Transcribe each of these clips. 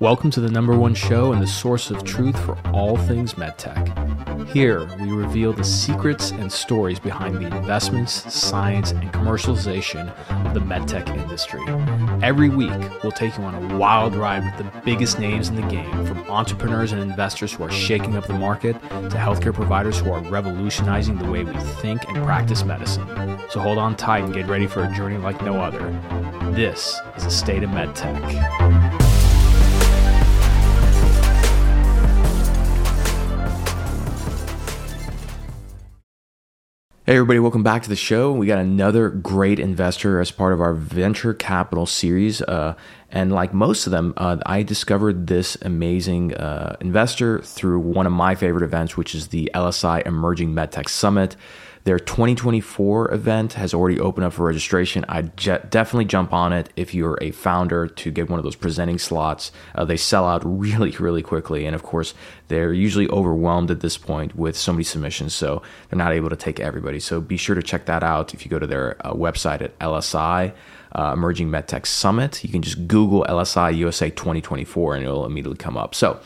Welcome to the number one show and the source of truth for all things medtech. Here, we reveal the secrets and stories behind the investments, science, and commercialization of the medtech industry. Every week, we'll take you on a wild ride with the biggest names in the game, from entrepreneurs and investors who are shaking up the market to healthcare providers who are revolutionizing the way we think and practice medicine. So hold on tight and get ready for a journey like no other. This is the state of medtech. Hey, everybody, welcome back to the show. We got another great investor as part of our venture capital series. Uh, and like most of them, uh, I discovered this amazing uh, investor through one of my favorite events, which is the LSI Emerging MedTech Summit. Their 2024 event has already opened up for registration. I definitely jump on it if you're a founder to get one of those presenting slots. Uh, they sell out really, really quickly. And of course, they're usually overwhelmed at this point with so many submissions. So they're not able to take everybody. So be sure to check that out if you go to their uh, website at LSI. Uh, Emerging MedTech Summit. You can just Google LSI USA 2024 and it'll immediately come up. So,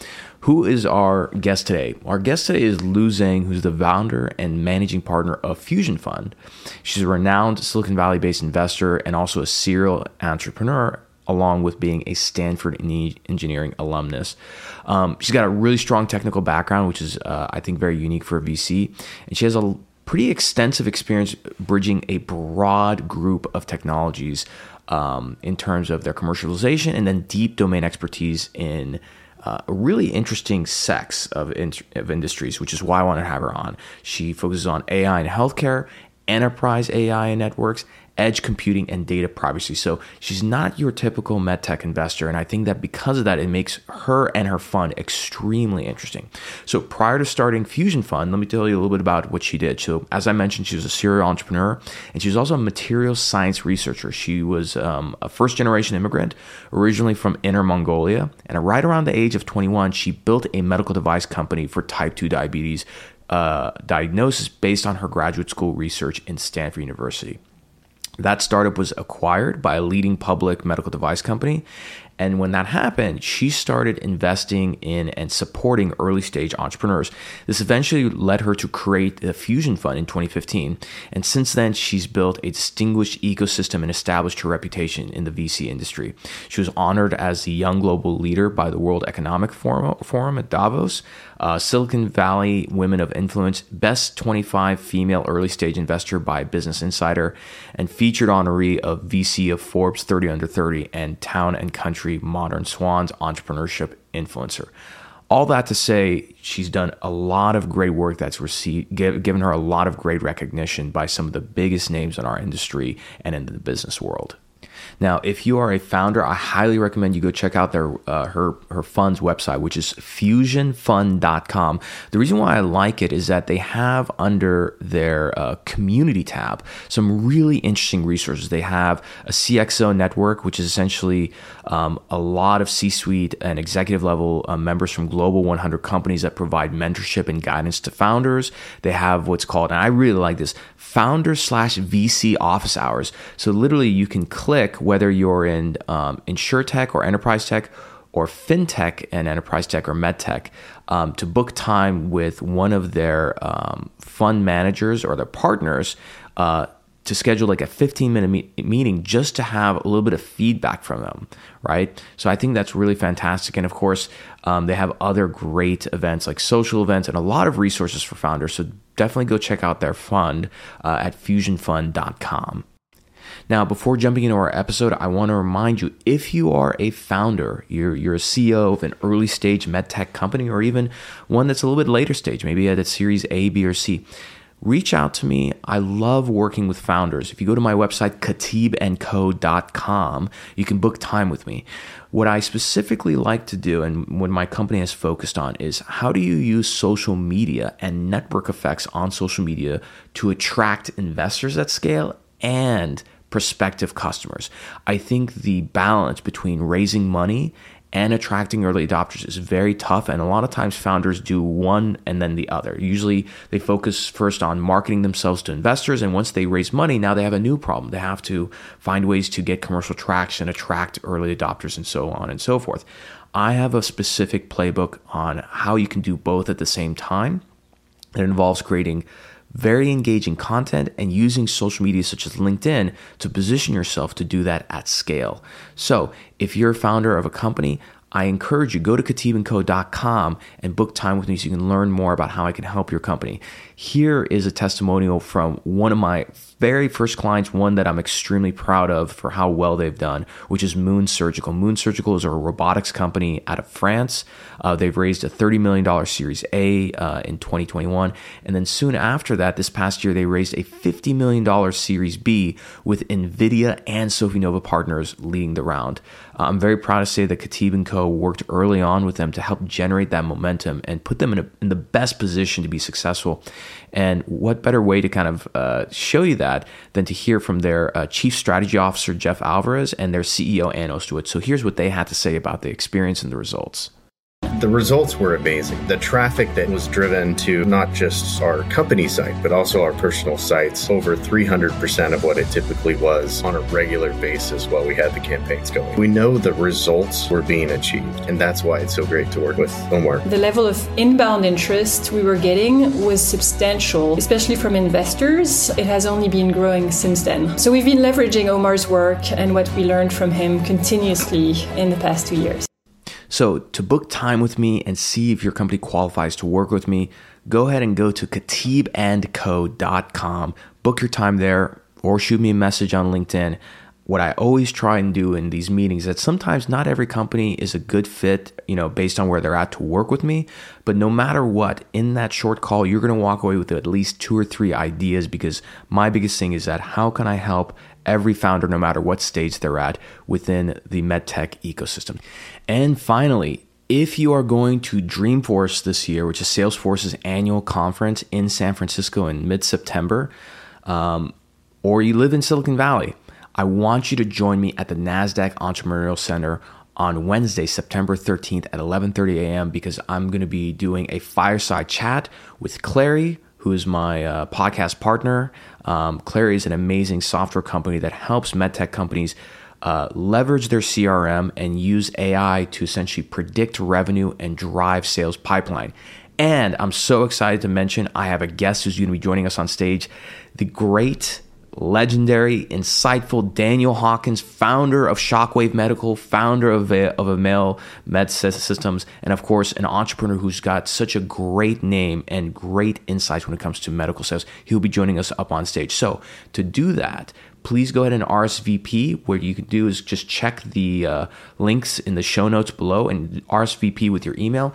who is our guest today? Our guest today is Lu Zhang, who's the founder and managing partner of Fusion Fund. She's a renowned Silicon Valley based investor and also a serial entrepreneur along with being a Stanford engineering alumnus. Um, she's got a really strong technical background, which is, uh, I think, very unique for a VC. And she has a pretty extensive experience bridging a broad group of technologies um, in terms of their commercialization and then deep domain expertise in uh, a really interesting sex of, in- of industries, which is why I want to have her on. She focuses on AI and healthcare, enterprise AI and networks, edge computing, and data privacy. So she's not your typical medtech investor. And I think that because of that, it makes her and her fund extremely interesting. So prior to starting Fusion Fund, let me tell you a little bit about what she did. So, as I mentioned, she was a serial entrepreneur and she was also a materials science researcher. She was um, a first generation immigrant, originally from Inner Mongolia. And right around the age of 21, she built a medical device company for type 2 diabetes. Uh, diagnosis based on her graduate school research in Stanford University. That startup was acquired by a leading public medical device company. And when that happened, she started investing in and supporting early stage entrepreneurs. This eventually led her to create the Fusion Fund in 2015. And since then, she's built a distinguished ecosystem and established her reputation in the VC industry. She was honored as the Young Global Leader by the World Economic Forum, at Davos uh, Silicon Valley Women of Influence, Best 25 Female Early Stage Investor by Business Insider, and featured honoree of VC of Forbes 30 Under 30 and Town and Country Modern Swans Entrepreneurship Influencer. All that to say, she's done a lot of great work that's received, given her a lot of great recognition by some of the biggest names in our industry and in the business world. Now, if you are a founder, I highly recommend you go check out their uh, her her fund's website, which is fusionfund.com. The reason why I like it is that they have under their uh, community tab some really interesting resources. They have a CXO network, which is essentially um, a lot of C-suite and executive level uh, members from global 100 companies that provide mentorship and guidance to founders. They have what's called, and I really like this, founder slash VC office hours. So literally, you can click whether you're in um, tech or enterprise tech or fintech and enterprise tech or medtech um, to book time with one of their um, fund managers or their partners uh, to schedule like a 15 minute me- meeting just to have a little bit of feedback from them, right? So I think that's really fantastic. And of course, um, they have other great events like social events and a lot of resources for founders. So definitely go check out their fund uh, at fusionfund.com. Now, before jumping into our episode, I want to remind you if you are a founder, you're, you're a CEO of an early stage medtech company, or even one that's a little bit later stage, maybe at a series A, B, or C, reach out to me. I love working with founders. If you go to my website, khateebandco.com, you can book time with me. What I specifically like to do and what my company has focused on is how do you use social media and network effects on social media to attract investors at scale and prospective customers. I think the balance between raising money and attracting early adopters is very tough. And a lot of times founders do one and then the other. Usually they focus first on marketing themselves to investors. And once they raise money, now they have a new problem. They have to find ways to get commercial traction, attract early adopters, and so on and so forth. I have a specific playbook on how you can do both at the same time. It involves creating very engaging content and using social media such as LinkedIn to position yourself to do that at scale. So, if you're a founder of a company, I encourage you go to khateebandco.com and book time with me so you can learn more about how I can help your company. Here is a testimonial from one of my very first clients, one that I'm extremely proud of for how well they've done, which is Moon Surgical. Moon Surgical is a robotics company out of France. Uh, they've raised a $30 million Series A uh, in 2021. And then soon after that, this past year, they raised a $50 million Series B with NVIDIA and Sofinnova partners leading the round. Uh, I'm very proud to say that Khateeb & Co. worked early on with them to help generate that momentum and put them in, a, in the best position to be successful. And what better way to kind of uh, show you that than to hear from their uh, Chief Strategy Officer, Jeff Alvarez, and their CEO, Anne Osdoit. So here's what they had to say about the experience and the results. The results were amazing. The traffic that was driven to not just our company site, but also our personal sites, over 300% of what it typically was on a regular basis while we had the campaigns going. We know the results were being achieved, and that's why it's so great to work with Omar. The level of inbound interest we were getting was substantial, especially from investors. It has only been growing since then. So we've been leveraging Omar's work and what we learned from him continuously in the past two years. So, to book time with me and see if your company qualifies to work with me, go ahead and go to khateebandco.com. Book your time there or shoot me a message on LinkedIn. What I always try and do in these meetings that sometimes not every company is a good fit, you know, based on where they're at to work with me, but no matter what, in that short call, you're going to walk away with at least two or three ideas because my biggest thing is that how can I help every founder, no matter what stage they're at within the medtech ecosystem. And finally, if you are going to Dreamforce this year, which is Salesforce's annual conference in San Francisco in mid September, um, or you live in Silicon Valley, I want you to join me at the NASDAQ Entrepreneurial Center on Wednesday, September 13th at 11:30 a.m. because I'm going to be doing a fireside chat with Clari, who is my uh, podcast partner. Um, Clari is an amazing software company that helps medtech companies uh, leverage their CRM and use AI to essentially predict revenue and drive sales pipeline. And I'm so excited to mention I have a guest who's going to be joining us on stage, the great legendary, insightful Daniel Hawkins, founder of Shockwave Medical, founder of, a, of Med Systems, and of course, an entrepreneur who's got such a great name and great insights when it comes to medical sales. He'll be joining us up on stage. So, to do that, please go ahead and RSVP. What you can do is just check the uh, links in the show notes below and RSVP with your email.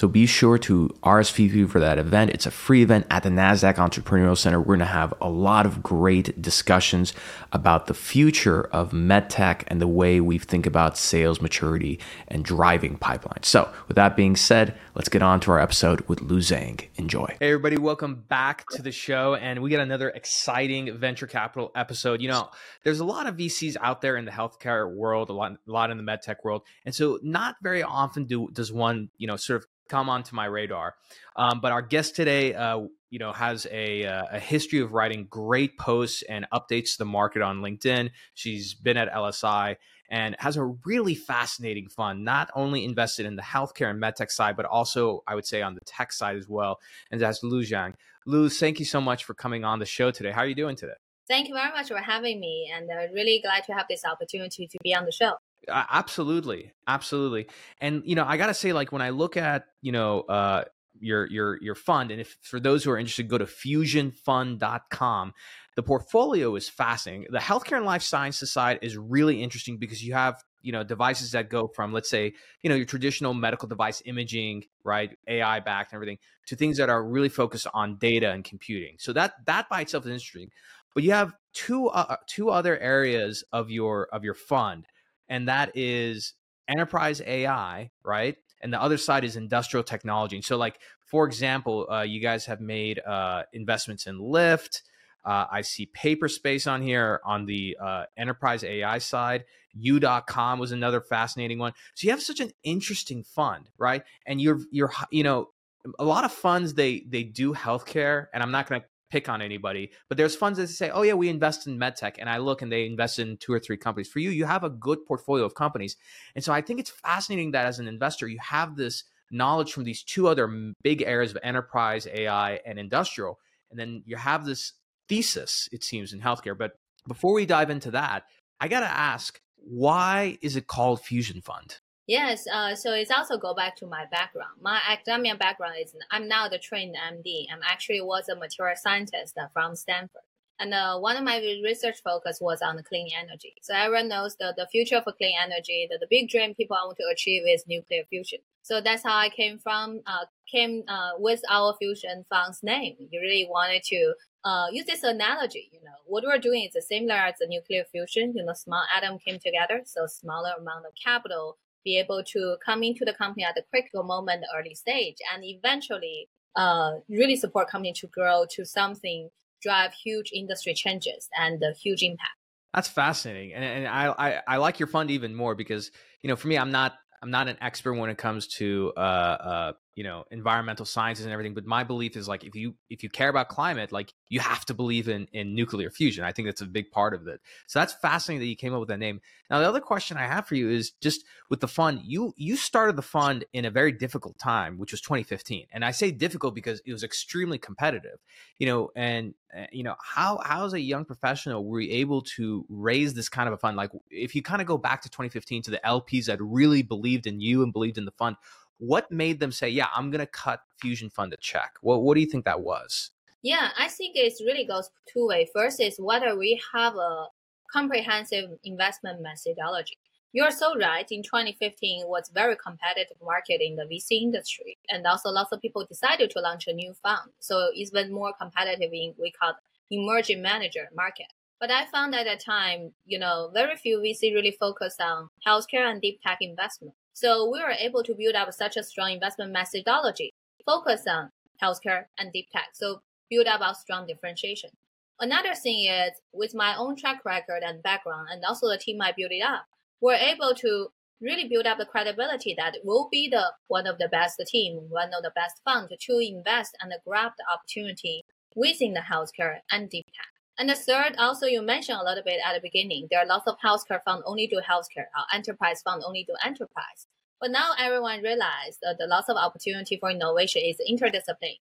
So be sure to RSVP for that event. It's a free event at the NASDAQ Entrepreneurial Center. We're going to have a lot of great discussions about the future of medtech and the way we think about sales maturity and driving pipelines. So, with that being said, let's get on to our episode with Lu Zhang. Enjoy. Hey, everybody, welcome back to the show. And we got another exciting venture capital episode. You know, there's a lot of VCs out there in the healthcare world, a lot, a lot in the medtech world. And so, not very often do does one, you know, sort of come onto my radar. Um, but our guest today, uh, you know, has a, uh, a history of writing great posts and updates to the market on LinkedIn. She's been at LSI and has a really fascinating fund, not only invested in the healthcare and medtech side, but also, I would say, on the tech side as well. And that's Lu Zhang. Lu, thank you so much for coming on the show today. How are you doing today? Thank you very much for having me, and uh, really glad to have this opportunity to be on the show. Uh, absolutely, absolutely. And you know, I gotta say, like when I look at you know uh, your your your fund, and if for those who are interested, go to fusionfund.com. The portfolio is fascinating. The healthcare and life sciences side is really interesting because you have you know devices that go from let's say you know your traditional medical device imaging right ai backed and everything to things that are really focused on data and computing so that that by itself is interesting but you have two uh, two other areas of your of your fund and that is enterprise ai right and the other side is industrial technology and so like for example uh, you guys have made uh, investments in lyft Uh, I see Paperspace on here on the uh, enterprise AI side. You.com was another fascinating one. So you have such an interesting fund, right? And you're you're you know a lot of funds they they do healthcare, and I'm not going to pick on anybody, but there's funds that say, oh yeah, we invest in medtech, and I look and they invest in two or three companies. For you, you have a good portfolio of companies, and so I think it's fascinating that as an investor, you have this knowledge from these two other big areas of enterprise, AI, and industrial, and then you have this thesis, it seems, in healthcare. But before we dive into that, I got to ask, why is it called Fusion Fund? Yes, uh, so it's also go back to my background. My academia background is I'm now the trained MD. I'm actually was a material scientist from Stanford. And uh, one of my research focus was on clean energy. So everyone knows that the future for clean energy, that the big dream people want to achieve is nuclear fusion. So that's how I came from, uh, came uh, with our fusion fund's name. You really wanted to uh, use this analogy. You know, what we're doing is similar as the nuclear fusion. You know, small atom came together, so smaller amount of capital be able to come into the company at the critical moment, early stage, and eventually uh, really support company to grow to something drive huge industry changes and huge impact. That's fascinating, and, and I, I, I like your fund even more because you know for me I'm not I'm not an expert when it comes to uh, uh, you know environmental sciences and everything but my belief is like if you if you care about climate like you have to believe in in nuclear fusion. I think that's a big part of it. So that's fascinating that you came up with that name. Now the other question i have for you is just with the fund you you started the fund in a very difficult time which was 2015 and i say difficult because it was extremely competitive you know and uh, you know how how as a young professional were you able to raise this kind of a fund? Like if you kind of go back to 2015 to the lps that really believed in you and believed in the fund what made them say, "Yeah, I'm going to cut Fusion Fund a check"? What What do you think that was? Yeah, I think it really goes two way. First is whether we have a comprehensive investment methodology. You're so right. In 2015, it was very competitive market in the VC industry, and also lots of people decided to launch a new fund. So it's been more competitive in we call emerging manager market. But I found at that time, you know, very few VC really focused on healthcare and deep tech investment. So we were able to build up such a strong investment methodology, focus on healthcare and deep tech. So build up our strong differentiation. Another thing is with my own track record and background and also the team I built it up, we're able to really build up the credibility that we'll be the one of the best team, one of the best funds to invest and grab the opportunity within the healthcare and deep tech. And the third, also you mentioned a little bit at the beginning, there are lots of healthcare fund only do healthcare, or enterprise fund only do enterprise. But now everyone realized that the lots of opportunity for innovation is interdisciplinary.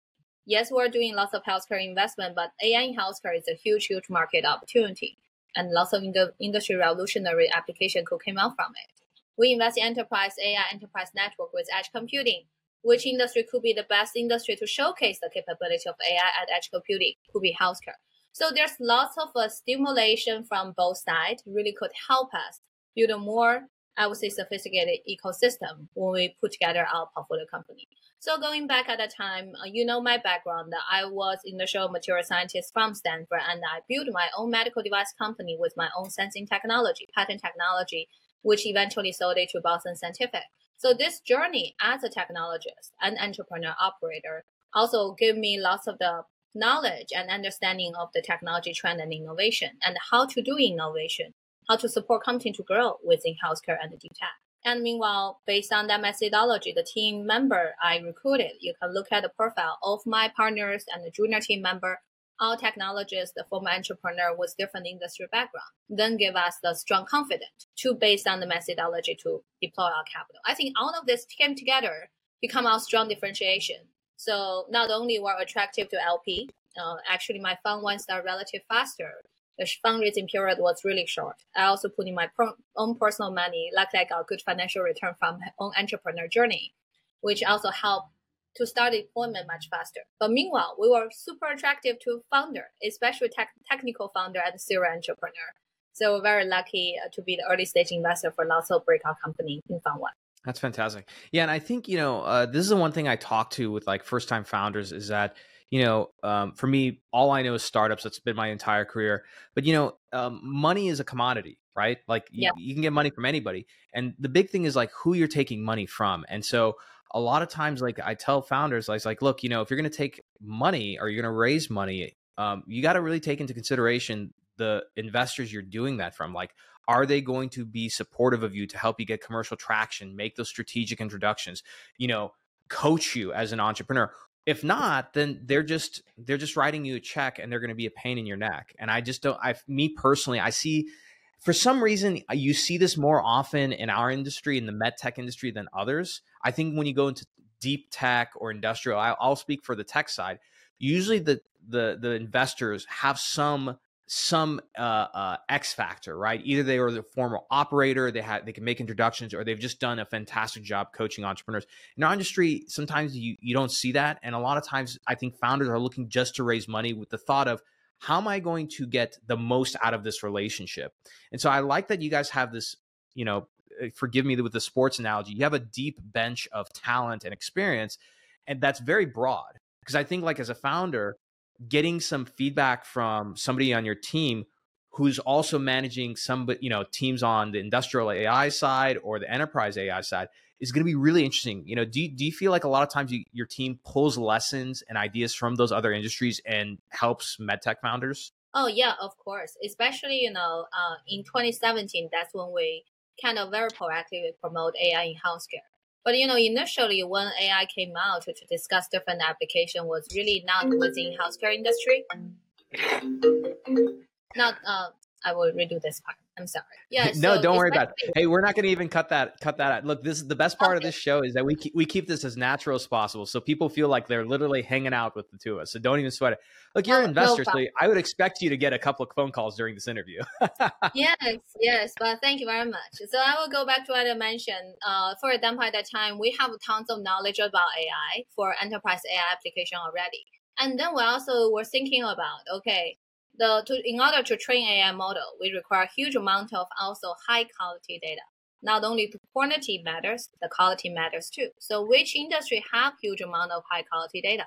Yes, we're doing lots of healthcare investment, but AI in healthcare is a huge, huge market opportunity. And lots of the industry revolutionary application could come out from it. We invest in enterprise AI enterprise network with edge computing. Which industry could be the best industry to showcase the capability of AI at edge computing? Could be healthcare. So there's lots of uh, stimulation from both sides really could help us build a more, I would say, sophisticated ecosystem when we put together our portfolio company. So going back at the time, uh, you know my background. I was industrial material scientist from Stanford, and I built my own medical device company with my own sensing technology, patent technology, which eventually sold it to Boston Scientific. So this journey as a technologist and entrepreneur operator also gave me lots of the knowledge and understanding of the technology trend and innovation and how to do innovation, how to support company to grow within healthcare and deep tech. And meanwhile, based on that methodology, the team member I recruited, you can look at the profile of my partners and the junior team member, all technologists, the former entrepreneur with different industry background, then give us the strong confidence to based on the methodology to deploy our capital. I think all of this came together, become our strong differentiation so not only were attractive to LP, uh, actually my fund went start relative faster. The fundraising period was really short. I also put in my pro- own personal money. Luckily, I got good financial return from my own entrepreneur journey, which also helped to start deployment much faster. But meanwhile, we were super attractive to founder, especially tech- technical founder and serial entrepreneur. So we're very lucky uh, to be the early stage investor for lots of breakout company in Fund One. That's fantastic. Yeah, and I think you know uh, this is the one thing I talk to with like first time founders is that you know um, for me all I know is startups. That's been my entire career. But you know, um, money is a commodity, right? Like yeah. you, you can get money from anybody, and the big thing is like who you're taking money from. And so a lot of times, like I tell founders, like, like look, you know, if you're going to take money or you're going to raise money, um, you got to really take into consideration the investors you're doing that from. Like, are they going to be supportive of you to help you get commercial traction, make those strategic introductions, you know, coach you as an entrepreneur? If not, then they're just they're just writing you a check and they're going to be a pain in your neck. And I just don't. I, me personally, I see for some reason you see this more often in our industry in the med tech industry than others i think when you go into deep tech or industrial i'll speak for the tech side usually the the the investors have some some uh, uh, X factor, right? Either they are the former operator, they have they can make introductions, or they've just done a fantastic job coaching entrepreneurs. In our industry, sometimes you you don't see that, and a lot of times I think founders are looking just to raise money with the thought of how am I going to get the most out of this relationship? And so I like that you guys have this, you know, uh, forgive me with the sports analogy, you have a deep bench of talent and experience, and that's very broad. Because I think, like, as a founder, getting some feedback from somebody on your team who's also managing some you know teams on the industrial AI side or the enterprise AI side is going to be really interesting. You know, do do you feel like a lot of times you, your team pulls lessons and ideas from those other industries and helps medtech founders? Oh yeah, of course. Especially you know, uh, in 2017, that's when we kind of very proactively promote AI in healthcare. But you know, initially when AI came out to, discuss different application was really not within healthcare industry. Not, uh, I will redo this part. I'm sorry. Yeah. no, so don't worry about it. Hey, we're not going to even cut that cut that out. Look, this is the best part okay. of this show is that we keep, we keep this as natural as possible, so people feel like they're literally hanging out with the two of us. So don't even sweat it. Look, you're an investor, no so I would expect you to get a couple of phone calls during this interview. yes, yes, but thank you very much. So I will go back to what I mentioned. Uh, for example, at that time, we have tons of knowledge about AI for enterprise AI application already, and then we also were thinking about okay the to, in order to train AI model, we require huge amount of also high quality data. Not only the quantity matters, the quality matters too. So which industry have huge amount of high quality data?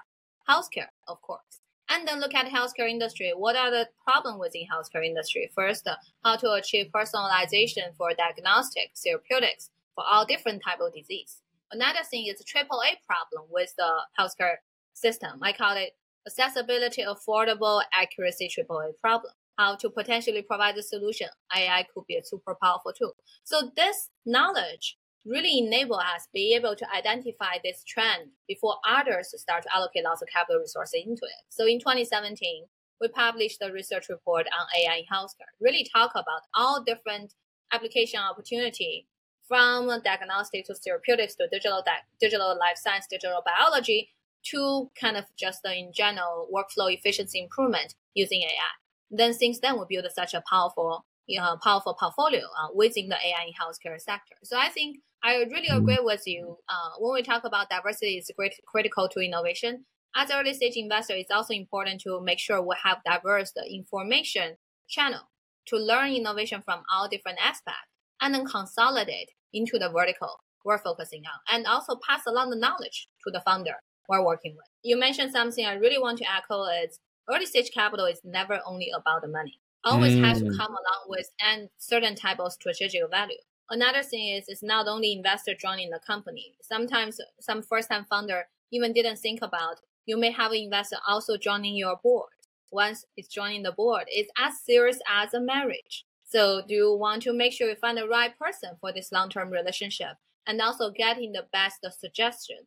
Healthcare, of course. And then look at healthcare industry. What are the problem within healthcare industry? First, uh, how to achieve personalization for diagnostic therapeutics for all different type of disease. Another thing is triple A problem with the healthcare system. I call it accessibility, affordable, accuracy, AAA problem. How to potentially provide the solution. AI could be a super powerful tool. So this knowledge really enable us be able to identify this trend before others start to allocate lots of capital resources into it. So in 2017, we published a research report on AI in healthcare, really talk about all different application opportunity from diagnostic to therapeutics to digital, di- digital life science, digital biology, to kind of just the in general workflow efficiency improvement using AI. Then since then we built such a powerful, you know, powerful portfolio uh, within the AI in healthcare sector. So I think I really mm-hmm. agree with you. Uh, when we talk about diversity is great, critical to innovation. As early stage investor, it's also important to make sure we have diverse information channel to learn innovation from all different aspects and then consolidate into the vertical we're focusing on and also pass along the knowledge to the founder we're working with. You mentioned something I really want to echo is early stage capital is never only about the money. Always mm. has to mm. come along with and certain type of strategic value. Another thing is it's not only investor joining the company. Sometimes some first time founder even didn't think about you may have an investor also joining your board. Once it's joining the board, it's as serious as a marriage. So do you want to make sure you find the right person for this long-term relationship and also getting the best suggestion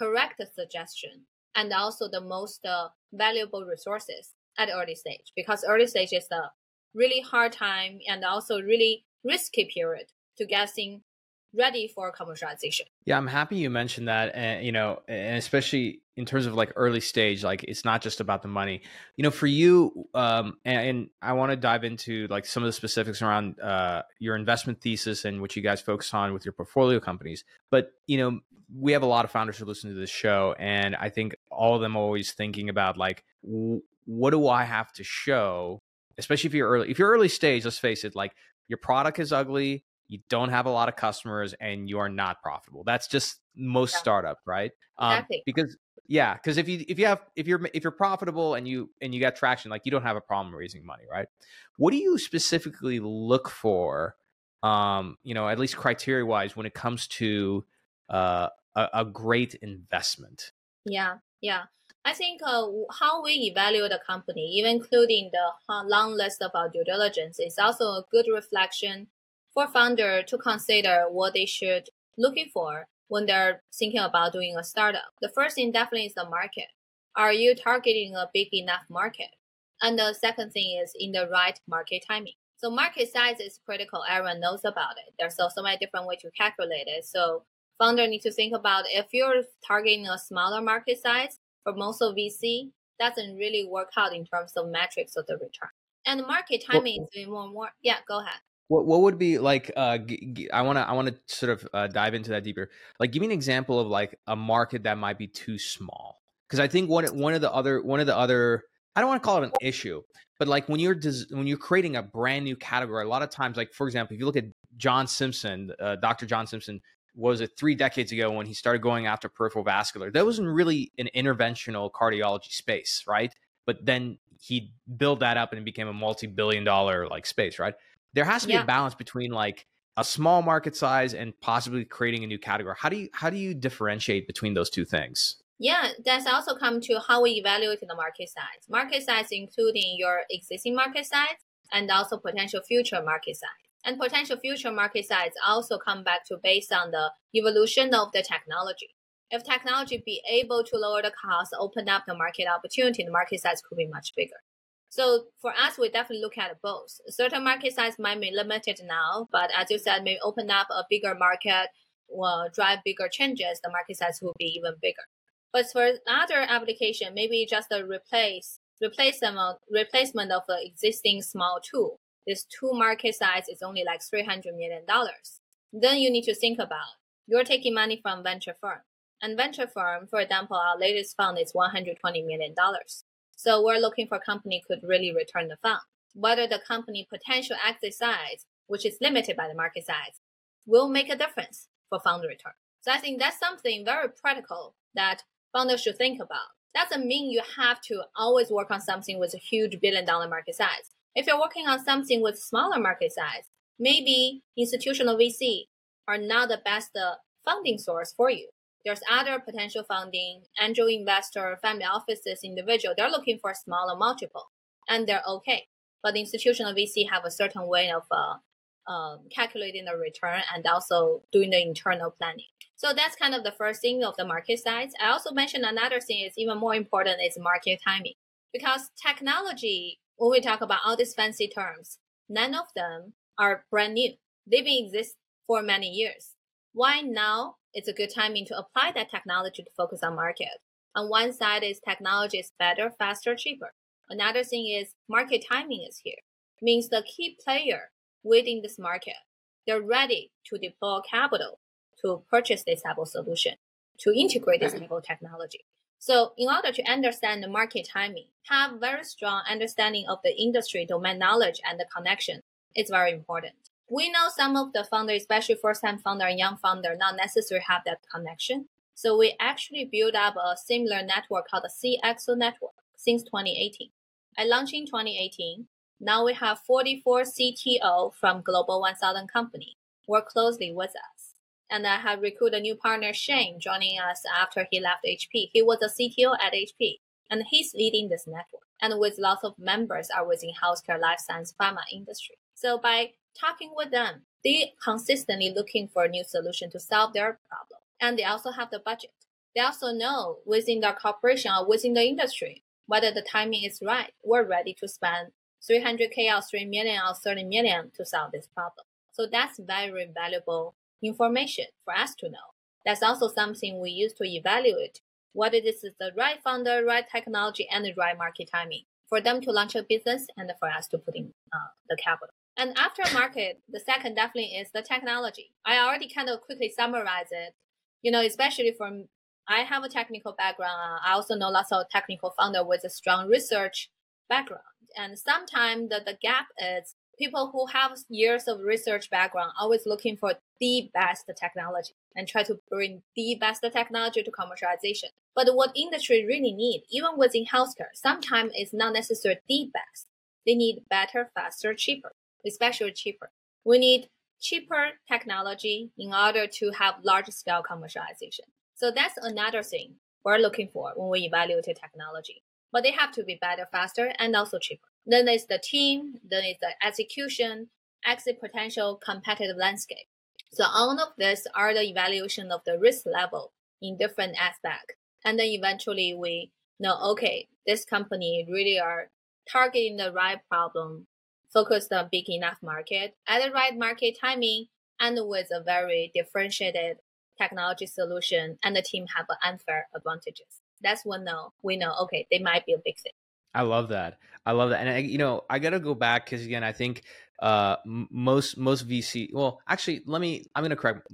correct suggestion and also the most uh, valuable resources at early stage because early stage is a really hard time and also really risky period to getting ready for commercialization. Yeah, I'm happy you mentioned that, and you know, and especially in terms of like early stage, like it's not just about the money. You know, for you, um, and, and I want to dive into like some of the specifics around uh, your investment thesis and what you guys focus on with your portfolio companies. But you know, we have a lot of founders who listen to this show, and I think all of them are always thinking about like, w- what do I have to show? Especially if you're early, if you're early stage, let's face it, like your product is ugly, you don't have a lot of customers, and you are not profitable. That's just most yeah. startup, right? Um, exactly. Because yeah, because if you if you have if you're if you're profitable and you and you got traction, like you don't have a problem raising money, right? What do you specifically look for? Um, you know, at least criteria wise, when it comes to uh, a, a great investment. Yeah, yeah. I think uh, how we evaluate a company, even including the long list of our due diligence, is also a good reflection for founder to consider what they should looking for when they're thinking about doing a startup. The first thing definitely is the market. Are you targeting a big enough market? And the second thing is in the right market timing. So market size is critical. Everyone knows about it. There's so, so many different ways to calculate it. So founder need to think about if you're targeting a smaller market size for most of VC, doesn't really work out in terms of metrics of the return. And market timing is more and more. Yeah, go ahead. What what would be like? Uh, g- g- I want to I want to sort of uh, dive into that deeper. Like, give me an example of like a market that might be too small. Because I think one one of the other one of the other I don't want to call it an issue, but like when you're des- when you're creating a brand new category, a lot of times, like for example, if you look at John Simpson, uh, Dr. John Simpson, was it three decades ago when he started going after peripheral vascular? That wasn't really an interventional cardiology space, right? But then he built that up and it became a multi-billion dollar like space, right? There has to be yeah. a balance between like a small market size and possibly creating a new category. How do you how do you differentiate between those two things? Yeah, that's also come to how we evaluate the market size. Market size including your existing market size and also potential future market size. And potential future market size also come back to based on the evolution of the technology. If technology be able to lower the cost, open up the market opportunity, the market size could be much bigger. So for us, we definitely look at both. Certain market size might be limited now, but as you said, may open up a bigger market will drive bigger changes. The market size will be even bigger. But for other application, maybe just a replace replacement replacement of the existing small tool this two market size is only like $300 million. Then you need to think about you're taking money from venture firm. And venture firm, for example, our latest fund is $120 million. So we're looking for company could really return the fund. Whether the company potential exit size, which is limited by the market size, will make a difference for fund return. So I think that's something very practical that founders should think about. Doesn't mean you have to always work on something with a huge billion dollar market size. If you're working on something with smaller market size, maybe institutional VC are not the best funding source for you. There's other potential funding, angel investor, family offices, individual. They're looking for a smaller multiple, and they're okay. But the institutional VC have a certain way of uh, um, calculating the return and also doing the internal planning. So that's kind of the first thing of the market size. I also mentioned another thing is even more important is market timing because technology when we talk about all these fancy terms, none of them are brand new. They've been exist for many years. Why now? It's a good timing to apply that technology to focus on market. On one side is technology is better, faster, cheaper. Another thing is market timing is here. Means the key player within this market, they're ready to deploy capital to purchase this type of solution, to integrate this type of technology. So in order to understand the market timing, have very strong understanding of the industry domain knowledge and the connection. It's very important. We know some of the founders, especially first time founder and young founder, not necessarily have that connection. So we actually build up a similar network called the CXO network since 2018. I launched in 2018. Now we have 44 CTO from Global 1000 company work closely with us and I have recruited a new partner, Shane, joining us after he left HP. He was a CTO at HP, and he's leading this network. And with lots of members are within healthcare, life science, pharma industry. So by talking with them, they consistently looking for a new solution to solve their problem. And they also have the budget. They also know within their corporation or within the industry whether the timing is right. We're ready to spend 300k or 3 million or 30 million to solve this problem. So that's very valuable information for us to know. That's also something we use to evaluate whether this is the right founder, right technology, and the right market timing for them to launch a business and for us to put in uh, the capital. And after market, the second definitely is the technology. I already kind of quickly summarize it. You know, especially from I have a technical background. I also know lots of technical founder with a strong research background. And sometimes the, the gap is people who have years of research background always looking for the best technology and try to bring the best technology to commercialization. But what industry really need, even within healthcare, sometimes is not necessarily the best. They need better, faster, cheaper, especially cheaper. We need cheaper technology in order to have large scale commercialization. So that's another thing. we're looking for when we evaluate technology. But they have to be better, faster, and also cheaper. Then there's the team, then it's the execution, exit potential, competitive landscape. So all of this are the evaluation of the risk level in different aspects. And then eventually we know, okay, this company really are targeting the right problem, focused on big enough market at the right market timing and with a very differentiated technology solution and the team have unfair advantages. That's when no, we know, okay, they might be a big thing. I love that. I love that. And I, you know, I got to go back because again, I think uh, most most VC. Well, actually, let me. I'm going to correct.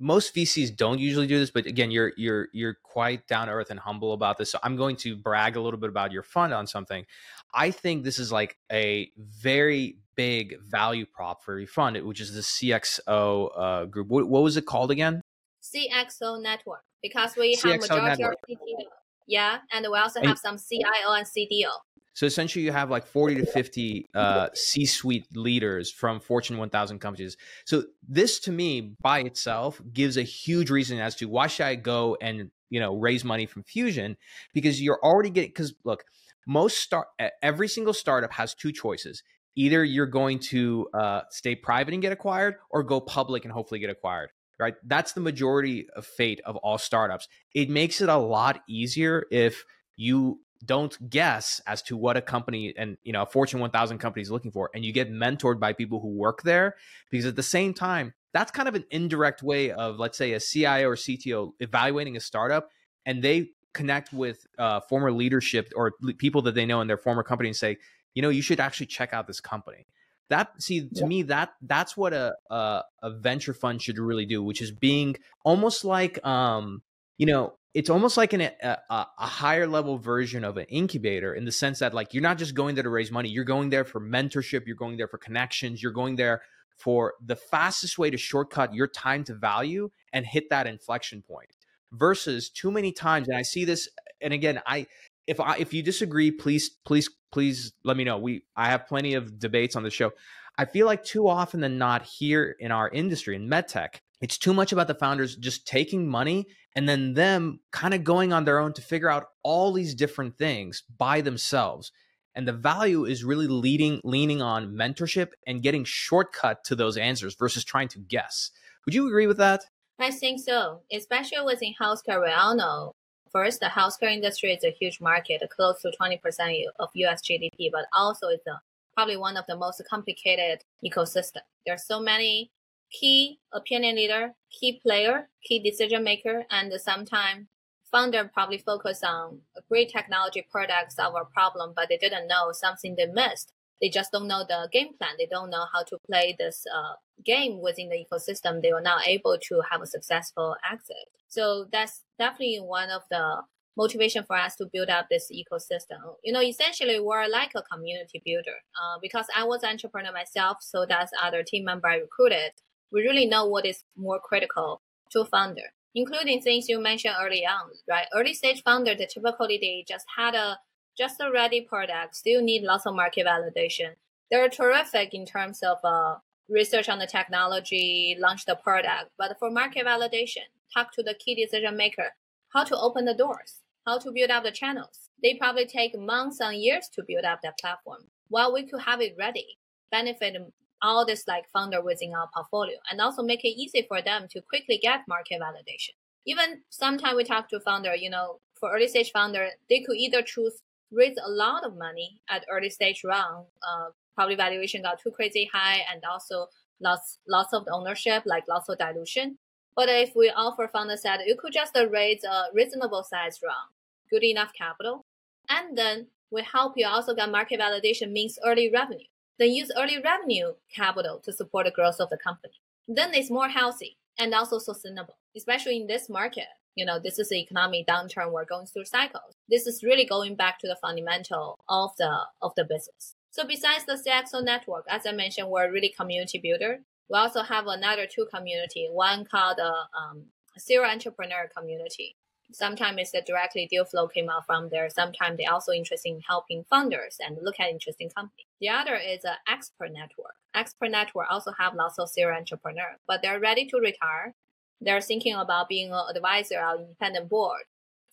Most VCs don't usually do this, but again, you're you're you're quite down to earth and humble about this. So I'm going to brag a little bit about your fund on something. I think this is like a very big value prop for your fund, which is the CXO uh, group. What, what was it called again? CXO network because we CXO have majority network. of. Yeah, and we also have some CIO and CDO. So essentially, you have like 40 to 50 uh, C suite leaders from Fortune 1000 companies. So, this to me by itself gives a huge reason as to why should I go and you know raise money from Fusion because you're already getting because look most start every single startup has two choices either you're going to uh, stay private and get acquired or go public and hopefully get acquired right that's the majority of fate of all startups it makes it a lot easier if you don't guess as to what a company and you know a fortune 1000 company is looking for and you get mentored by people who work there because at the same time that's kind of an indirect way of let's say a cio or cto evaluating a startup and they connect with uh, former leadership or people that they know in their former company and say, you know, you should actually check out this company. That see to yeah. me that that's what a, a, a venture fund should really do, which is being almost like um you know it's almost like an, a, a higher level version of an incubator in the sense that like you're not just going there to raise money. You're going there for mentorship. You're going there for connections. You're going there for the fastest way to shortcut your time to value and hit that inflection point versus too many times and i see this and again i if i if you disagree please please please let me know. We i have plenty of debates on the show. I feel like too often than not here in our industry in medtech it's too much about the founders just taking money and then them kind of going on their own to figure out all these different things by themselves. And the value is really leading leaning on mentorship and getting shortcut to those answers versus trying to guess. Would you agree with that? I think so, especially within healthcare. We all know first the healthcare industry is a huge market, close to 20% of US GDP, but also it's a, probably one of the most complicated ecosystem. There are so many key opinion leader, key player, key decision maker, and sometimes founder probably focus on a great technology product solve a problem, but they didn't know something they missed. They just don't know the game plan. They don't know how to play this uh, game within the ecosystem. They were not able to have a successful exit. So that's definitely one of the motivation for us to build up this ecosystem. You know, essentially we're like a community builder. Uh, because I was an entrepreneur myself, so that's other team member I recruited. We really know what is more critical to a founder, including things you mentioned early on, right? Early stage founder, they typically they just had a just a ready product, still need lots of market validation. They're terrific in terms of uh, research on the technology, launch the product, but for market validation, talk to the key decision maker, how to open the doors, how to build up the channels. They probably take months and years to build up that platform. While we could have it ready, benefit all this like founder within our portfolio, and also make it easy for them to quickly get market validation. Even sometimes we talk to founder, you know, for early stage founder, they could either choose raise a lot of money at early stage round. Uh, probably valuation got too crazy high and also lots lots of ownership, like lots of dilution. But if we offer founder that you could just raise a reasonable size round, good enough capital, and then we help you also get market validation means early revenue. Then use early revenue capital to support the growth of the company. Then it's more healthy and also sustainable, especially in this market you know, this is an economic downturn. We're going through cycles. This is really going back to the fundamental of the of the business. So besides the CXO network, as I mentioned, we're really community builder. We also have another two community, one called the um, serial entrepreneur community. Sometimes it's the directly deal flow came out from there. Sometimes they also interested in helping founders and look at interesting companies. The other is an expert network. Expert network also have lots of serial entrepreneur, but they're ready to retire they're thinking about being an advisor on independent board.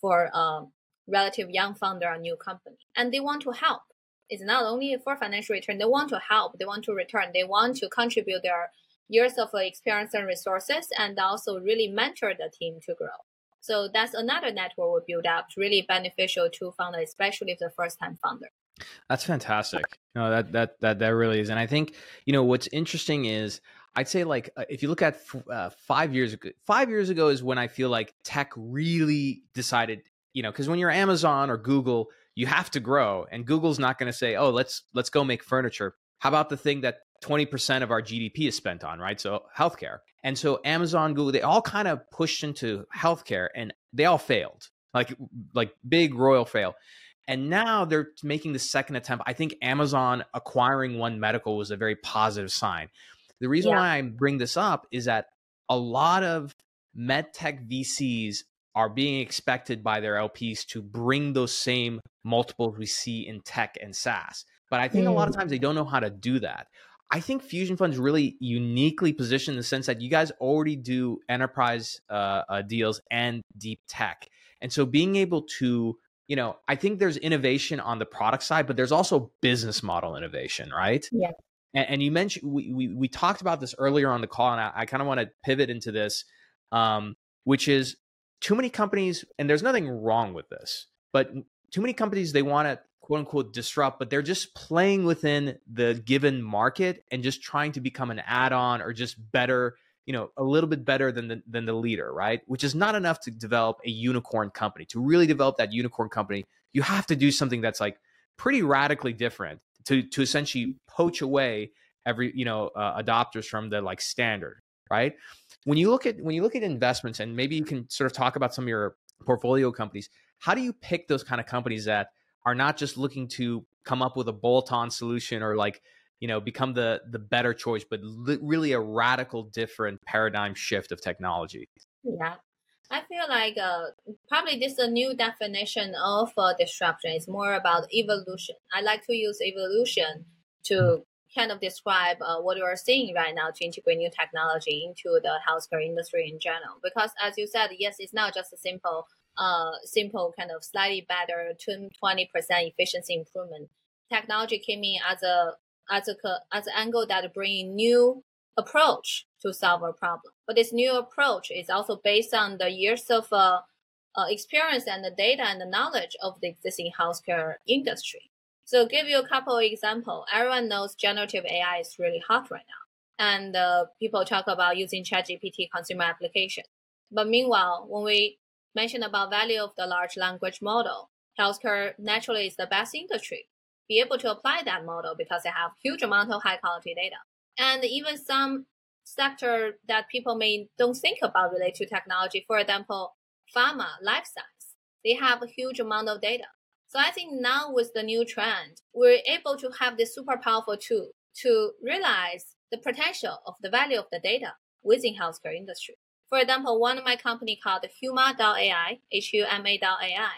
for a relative young founder or new company, and they want to help. It's not only for financial return; they want to help. They want to return. They want to contribute their years of experience and resources, and also really mentor the team to grow. So that's another network we build up, really beneficial to founders, especially if the first time founder. That's fantastic. No, that that that that really is, and I think you know what's interesting is I'd say like uh, if you look at uh, five years ago, five years ago is when I feel like tech really decided, you know, because when you're Amazon or Google, you have to grow, and Google's not going to say, oh, let's let's go make furniture. How about the thing that 20% of our GDP is spent on, right? So healthcare. And so Amazon, Google, they all kind of pushed into healthcare and they all failed. Like like big royal fail. And now they're making the second attempt. I think Amazon acquiring One Medical was a very positive sign. The reason yeah. why I bring this up is that a lot of medtech VCs are being expected by their LPs to bring those same multiples we see in tech and SaaS. But I think mm. a lot of mm. times they don't know how to do that. I think Fusion Fund's really uniquely positioned in the sense that you guys already do enterprise uh, uh, deals and deep tech. And so being able to you know, I think there's innovation on the product side, but there's also business model innovation, right? Yeah. And, and you mentioned we, we, we talked about this earlier on the call, and I, I kind of want to pivot into this, um, which is too many companies, and there's nothing wrong with this, but too many companies they want to quote unquote disrupt, but they're just playing within the given market and just trying to become an add-on or just better you know a little bit better than the, than the leader right? Which is not enough to develop a unicorn company. To really develop that unicorn company you have to do something that's like pretty radically different to to essentially poach away every you know uh, adopters from the like standard right? When you look at when you look at investments and maybe you can sort of talk about some of your portfolio companies how do you pick those kind of companies that are not just looking to come up with a bolt-on solution or like you know become the the better choice but li- really a radical different paradigm shift of technology? Yeah i feel like uh, probably this is a new definition of uh, disruption. It's more about evolution. I like to use evolution to mm-hmm. kind of describe uh, what we are seeing right now to integrate new technology into the healthcare industry in general. Because as you said yes it's not just a simple uh, simple kind of slightly better 20% efficiency improvement. Technology came in as a as a as an angle that bring new approach to solve a problem. But this new approach is also based on the years of uh, uh, experience and the data and the knowledge of the existing healthcare industry. So, give you a couple of examples. Everyone knows generative AI is really hot right now, and uh, people talk about using ChatGPT consumer application. But meanwhile, when we mention about value of the large language model, healthcare naturally is the best industry be able to apply that model because they have huge amount of high quality data. And even some sector that people may don't think about related to technology, for example, pharma, life science, they have a huge amount of data. So I think now with the new trend, we're able to have this super powerful tool to realize the potential of the value of the data within healthcare industry. For example, one of my company called Huma.ai, H-U-M-A.ai,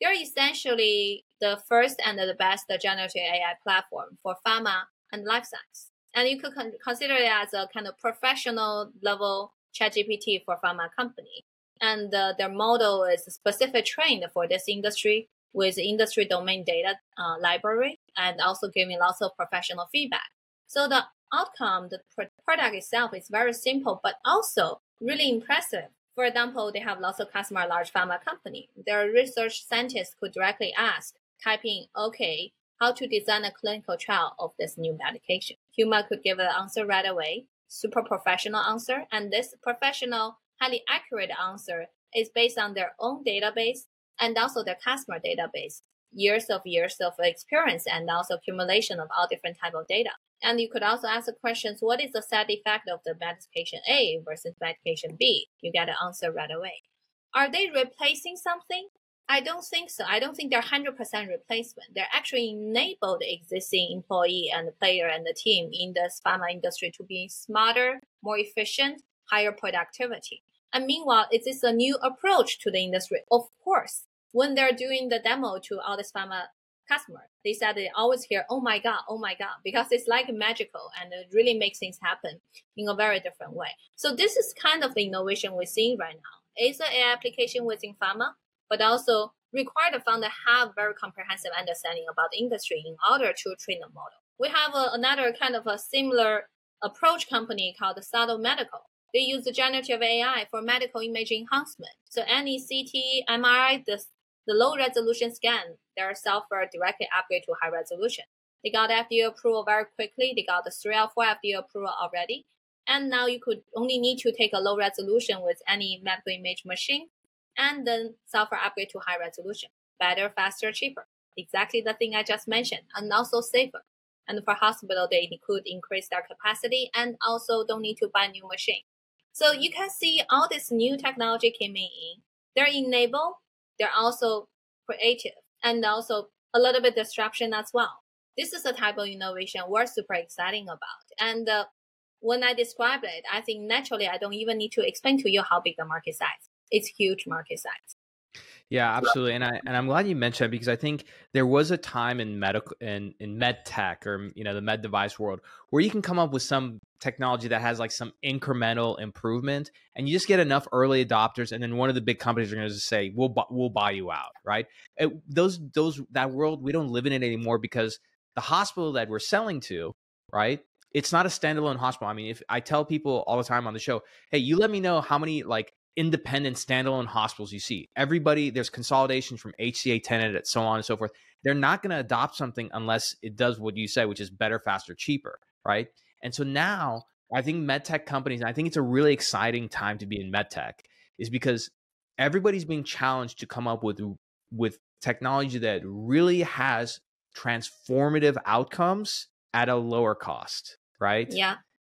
they're essentially the first and the best generative AI platform for pharma and life science. And you could con- consider it as a kind of professional level ChatGPT for pharma company. And uh, their model is specific trained for this industry with industry domain data uh, library and also giving lots of professional feedback. So the outcome, the product itself is very simple, but also really impressive for example, they have lots of customer large pharma company. Their research scientists could directly ask, type in, okay, how to design a clinical trial of this new medication. Huma could give an answer right away, super professional answer. And this professional, highly accurate answer is based on their own database and also their customer database, years of years of experience and also accumulation of all different type of data. And you could also ask the questions, what is the side effect of the medication A versus medication B? You get an answer right away. Are they replacing something? I don't think so. I don't think they're 100% replacement. They're actually enabled existing employee and the player and the team in the pharma industry to be smarter, more efficient, higher productivity. And meanwhile, it is a new approach to the industry. Of course, when they're doing the demo to all this pharma customer. They said they always hear, oh my God, oh my God, because it's like magical and it really makes things happen in a very different way. So this is kind of the innovation we're seeing right now. It's an AI application within pharma, but also require the founder have very comprehensive understanding about the industry in order to train the model. We have a, another kind of a similar approach company called Subtle Medical. They use the generative AI for medical image enhancement. So any CT, MRI, the, the low resolution scan, their software directly upgrade to high resolution. They got FDA approval very quickly. They got the 3L4 FDA approval already. And now you could only need to take a low resolution with any medical image machine and then software upgrade to high resolution. Better, faster, cheaper. Exactly the thing I just mentioned and also safer. And for hospital, they could increase their capacity and also don't need to buy new machine. So you can see all this new technology came in. They're enable. They're also creative and also a little bit disruption as well. This is the type of innovation we're super exciting about. And uh, when I describe it, I think naturally I don't even need to explain to you how big the market size. It's huge market size. Yeah, absolutely. And I and I'm glad you mentioned that because I think there was a time in medical in, in med tech or you know the med device world where you can come up with some technology that has like some incremental improvement and you just get enough early adopters and then one of the big companies are going to say we'll bu- we'll buy you out, right? It, those those that world we don't live in it anymore because the hospital that we're selling to, right? It's not a standalone hospital. I mean, if I tell people all the time on the show, "Hey, you let me know how many like independent standalone hospitals you see. Everybody, there's consolidations from HCA, Tenet, and so on and so forth. They're not going to adopt something unless it does what you say, which is better, faster, cheaper, right? And so now I think medtech companies, I think it's a really exciting time to be in medtech, is because everybody's being challenged to come up with with technology that really has transformative outcomes at a lower cost, right? Yeah.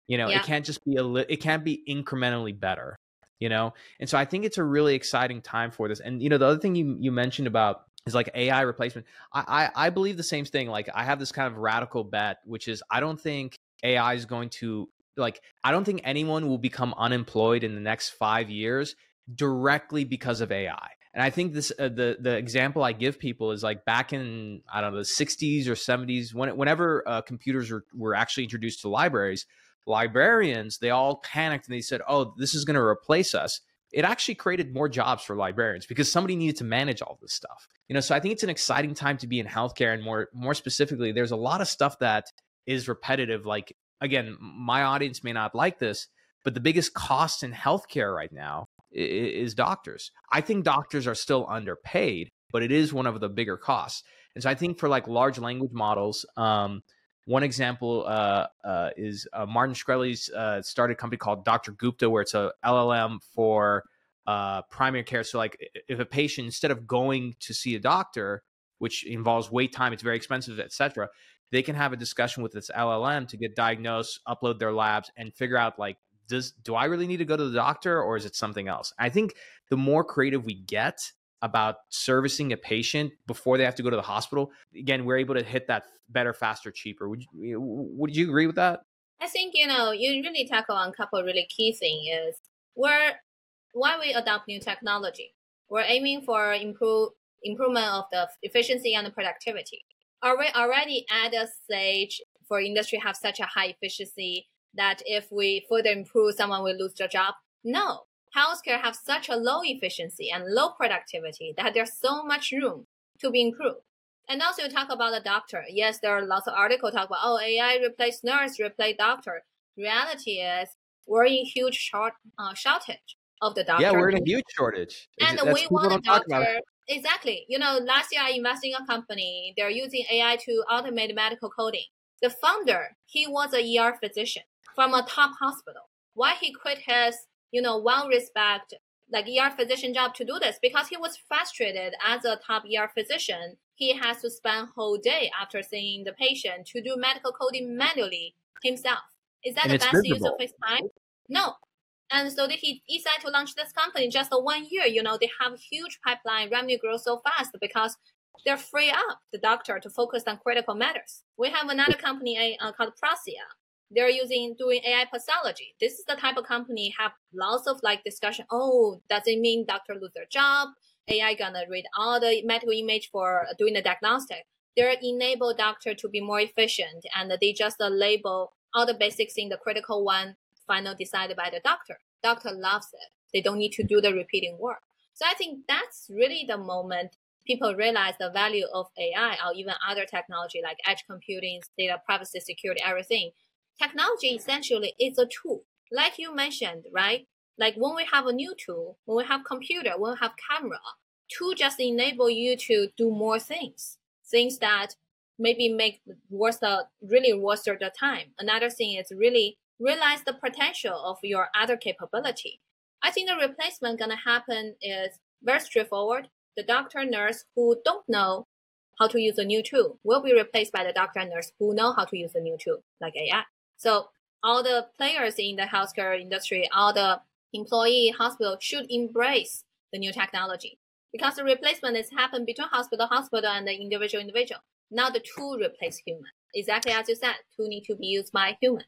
You know, yeah. it can't just be a it can't be incrementally better you know? And so i think it's a really exciting time for this. And you know the other thing you, you mentioned about is like ai replacement I, I i believe the same thing. Like i have this kind of radical bet which is i don't think ai is going to like i don't think anyone will become unemployed in the next five years directly because of ai and i think this uh, the the example i give people is like back in i don't know the 60s or 70s when, whenever uh, computers were, were actually introduced to libraries librarians, they all panicked and they said, oh, this is going to replace us. It actually created more jobs for librarians because somebody needed to manage all this stuff. You know, so I think it's an exciting time to be in healthcare and more more specifically, there's a lot of stuff that is repetitive. Like again, my audience may not like this, but the biggest cost in healthcare right now is doctors. I think doctors are still underpaid, but it is one of the bigger costs. And so I think for like large language models, um, one example uh, uh, is uh, Martin Shkreli's uh, started a company called Dr. Gupta, where it's a LLM for uh, primary care. So, like, if a patient instead of going to see a doctor, which involves wait time, it's very expensive, etc., they can have a discussion with this LLM to get diagnosed, upload their labs, and figure out like, does do I really need to go to the doctor or is it something else? I think the more creative we get, about servicing a patient before they have to go to the hospital, again, we're able to hit that better, faster, cheaper. Would you, would you agree with that? I think you know you really tackle on a couple really key things is where why we adopt new technology. We're aiming for improve improvement of the efficiency and the productivity. Are we already at a stage for industry have such a high efficiency that if we further improve, someone will lose their job? No, healthcare have such a low efficiency and low productivity that there's so much room to be improved. And also you talk about the doctor. Yes, there are lots of articles talk about, oh, AI replace nurse, replace doctor. Reality is we're in huge short, uh, shortage of the doctor. Yeah, we're in a huge shortage. And That's we want a doctor. Exactly. You know, last year I invested in a company. They're using AI to automate medical coding. The founder, he was a ER physician from a top hospital. Why he quit his you know, well respect like ER physician job to do this because he was frustrated as a top ER physician. He has to spend whole day after seeing the patient to do medical coding manually himself. Is that and the best use of his time? No. And so he decided to launch this company just one year. You know, they have huge pipeline, revenue growth so fast because they're free up the doctor to focus on critical matters. We have another company uh, called Proscia they're using doing AI pathology. This is the type of company have lots of like discussion. Oh, does it mean lose their job? AI gonna read all the medical image for doing the diagnostic. They enable doctor to be more efficient and they just uh, label all the basics in the critical one, final decided by the doctor. Doctor loves it. They don't need to do the repeating work. So I think that's really the moment people realize the value of AI or even other technology like edge computing, data privacy, security, everything. Technology essentially is a tool. Like you mentioned, right? Like when we have a new tool, when we have computer, when we have camera, tool just enable you to do more things. Things that maybe make worth the really worth the time. Another thing is really realize the potential of your other capability. I think the replacement gonna happen is very straightforward. The doctor nurse who don't know how to use a new tool will be replaced by the doctor and nurse who know how to use a new tool like AI. So all the players in the healthcare industry, all the employee hospital should embrace the new technology because the replacement is happen between hospital, hospital and the individual individual. Now the tool replace human. Exactly as you said, tool need to be used by human.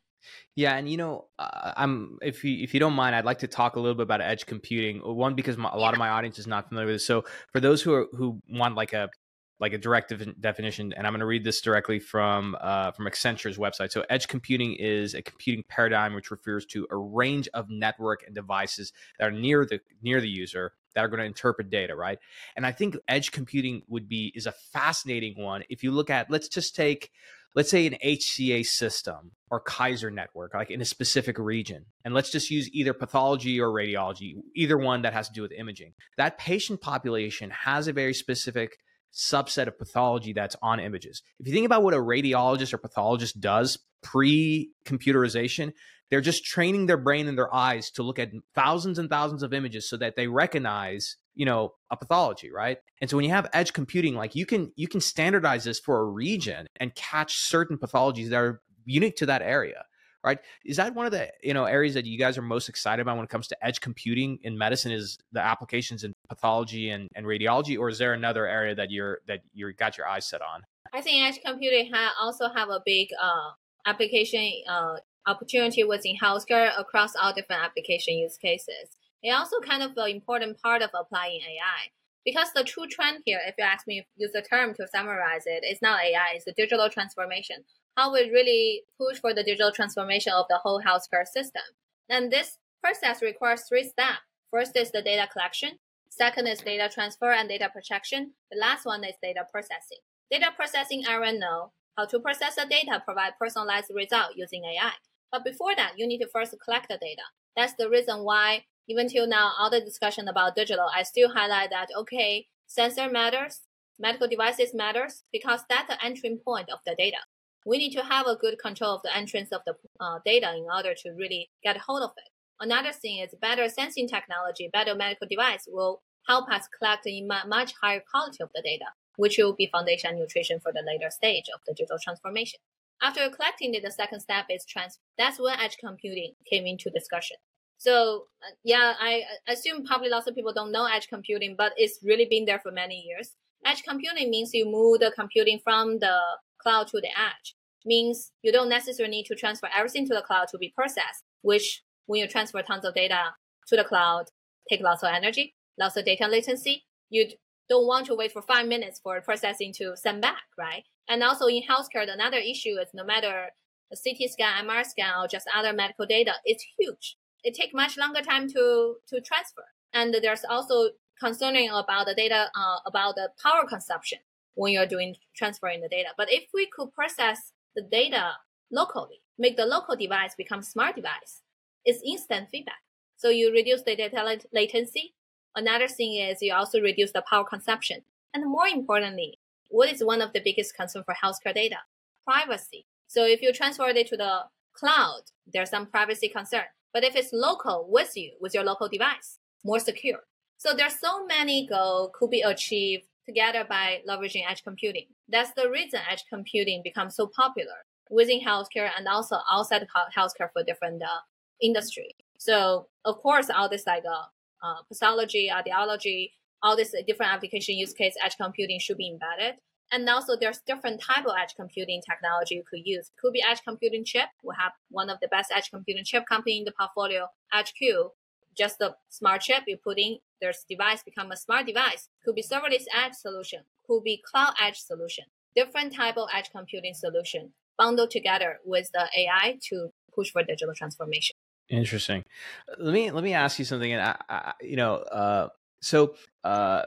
Yeah, and you know, uh, I'm if you if you don't mind, I'd like to talk a little bit about edge computing. One because my, a lot of my audience is not familiar with this. So for those who are who want like a like a direct definition, and I'm going to read this directly from uh, from Accenture's website. So, edge computing is a computing paradigm which refers to a range of network and devices that are near the near the user that are going to interpret data, right? And I think edge computing would be is a fascinating one. If you look at, let's just take let's say an HCA system or Kaiser network, like in a specific region, and let's just use either pathology or radiology, either one that has to do with imaging. That patient population has a very specific subset of pathology that's on images. If you think about what a radiologist or pathologist does pre computerization, they're just training their brain and their eyes to look at thousands and thousands of images so that they recognize you know a pathology right and so when you have edge computing like you can you can standardize this for a region and catch certain pathologies that are unique to that area right is that one of the you know areas that you guys are most excited about when it comes to edge computing in medicine is the applications in pathology and, and radiology or is there another area that you're that you got your eyes set on i think edge computing ha- also have a big uh, application uh, opportunity within healthcare across all different application use cases it also kind of an important part of applying AI. Because the true trend here, if you ask me, use the term to summarize it, it's not AI, it's the digital transformation. How we really push for the digital transformation of the whole healthcare system. And this process requires three steps. First is the data collection. Second is data transfer and data protection. The last one is data processing. Data processing, everyone know how to process the data, provide personalized result using AI. But before that, you need to first collect the data. That's the reason why even till now, all the discussion about digital, I still highlight that, okay, sensor matters, medical devices matters because that's the entry point of the data. We need to have a good control of the entrance of the uh, data in order to really get hold of it. Another thing is better sensing technology, better medical device will help us collect a much higher quality of the data, which will be foundation nutrition for the later stage of the digital transformation. After collecting it, the second step is transfer. That's when edge computing came into discussion. So uh, yeah, I assume probably lots of people don't know edge computing, but it's really been there for many years. Edge computing means you move the computing from the cloud to the edge. Means you don't necessarily need to transfer everything to the cloud to be processed, which when you transfer tons of data to the cloud, take lots of energy, lots of data latency. You don't want to wait for five minutes for processing to send back, right? And also in healthcare, another issue is no matter a CT scan, MR scan, or just other medical data, it's huge it takes much longer time to to transfer. And there's also concerning about the data uh, about the power consumption when you're doing transferring the data. But if we could process the data locally, make the local device become smart device, it's instant feedback. So you reduce the data latency. Another thing is you also reduce the power consumption. And more importantly, what is one of the biggest concern for healthcare data? Privacy. So if you transfer it to the cloud, there's some privacy concern. But if it's local with you, with your local device, more secure. So there's so many goals could be achieved together by leveraging edge computing. That's the reason edge computing becomes so popular within healthcare and also outside healthcare for different uh, industry. So of course, all this like uh, uh, pathology, audiology, all this different application use case, edge computing should be embedded. And also there's different type of edge computing technology you could use. Could be edge computing chip. We have one of the best edge computing chip company in the portfolio, EdgeQ. Just the smart chip you put in, this device become a smart device. Could be serverless edge solution. Could be cloud edge solution. Different type of edge computing solution bundled together with the AI to push for digital transformation. Interesting. Let me let me ask you something. And I, I, you know, uh, So, uh,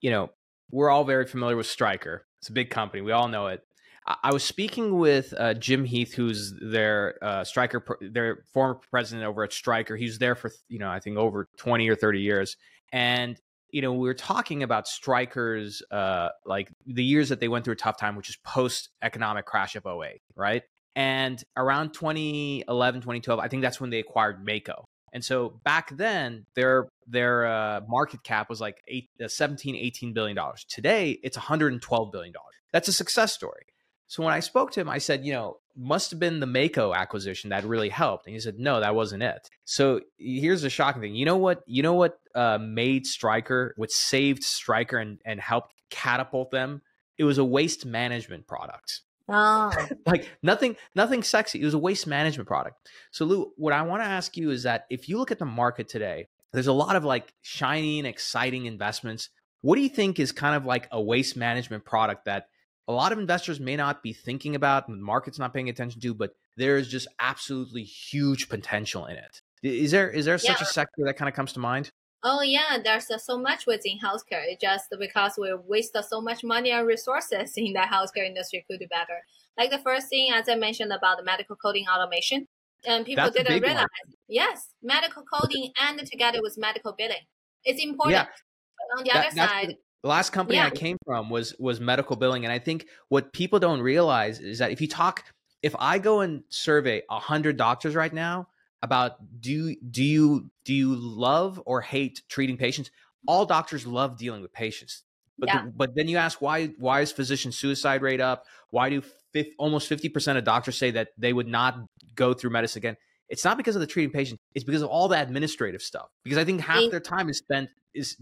you know, we're all very familiar with Stryker. It's a big company. We all know it. I, was speaking with uh, Jim Heath, who's their uh, Stryker, their former president over at Stryker. He was there for you know I think over twenty or thirty years, and you know we were talking about Stryker's uh, like the years that they went through a tough time, which is post economic crash of 08, right? And around 2011, 2012, I think that's when they acquired Mako. And so back then, their their uh, market cap was like eight, uh, 17, 18 billion dollars. Today, it's 112 billion dollars. That's a success story. So when I spoke to him, I said, you know, must have been the Mako acquisition that really helped. And he said, no, that wasn't it. So here's the shocking thing. You know what? You know what uh, made Stryker, what saved Stryker and, and helped catapult them? It was a waste management product. Oh. like nothing, nothing sexy. It was a waste management product. So Lu, what I want to ask you is that if you look at the market today, there's a lot of like shiny and exciting investments. What do you think is kind of like a waste management product that a lot of investors may not be thinking about and the market's not paying attention to, but there is just absolutely huge potential in it. Is there is there such a sector that kind of comes to mind? Oh yeah, there's uh, so much within healthcare. It's just because we waste so much money and resources in the healthcare industry could do better. Like the first thing, as I mentioned about the medical coding automation, and people That's didn't realize. One. Yes, medical coding and together with medical billing, it's important. Yeah. But on the that, other side, the last company yeah. I came from was was medical billing, and I think what people don't realize is that if you talk, if I go and survey hundred doctors right now, about do do you do you love or hate treating patients? All doctors love dealing with patients. But yeah. the, but then you ask why why is physician suicide rate up? Why do almost 50% of doctors say that they would not go through medicine again? It's not because of the treating patient, it's because of all the administrative stuff. Because I think half their time is spent is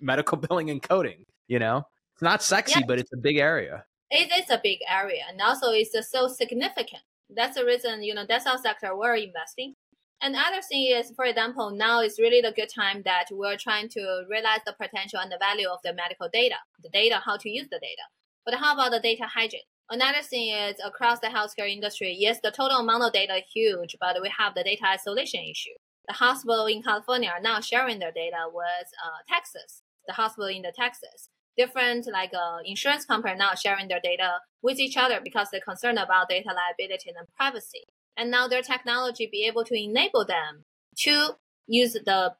medical billing and coding, you know? It's not sexy, yeah. but it's a big area. It is a big area and also it's so significant. That's the reason, you know, that's our sector we're investing. And other thing is, for example, now is really the good time that we're trying to realize the potential and the value of the medical data, the data, how to use the data. But how about the data hygiene? Another thing is across the healthcare industry, yes, the total amount of data is huge, but we have the data isolation issue. The hospital in California are now sharing their data with uh, Texas, the hospital in the Texas. Different like uh, insurance company now sharing their data with each other because they're concerned about data liability and privacy and now their technology be able to enable them to use the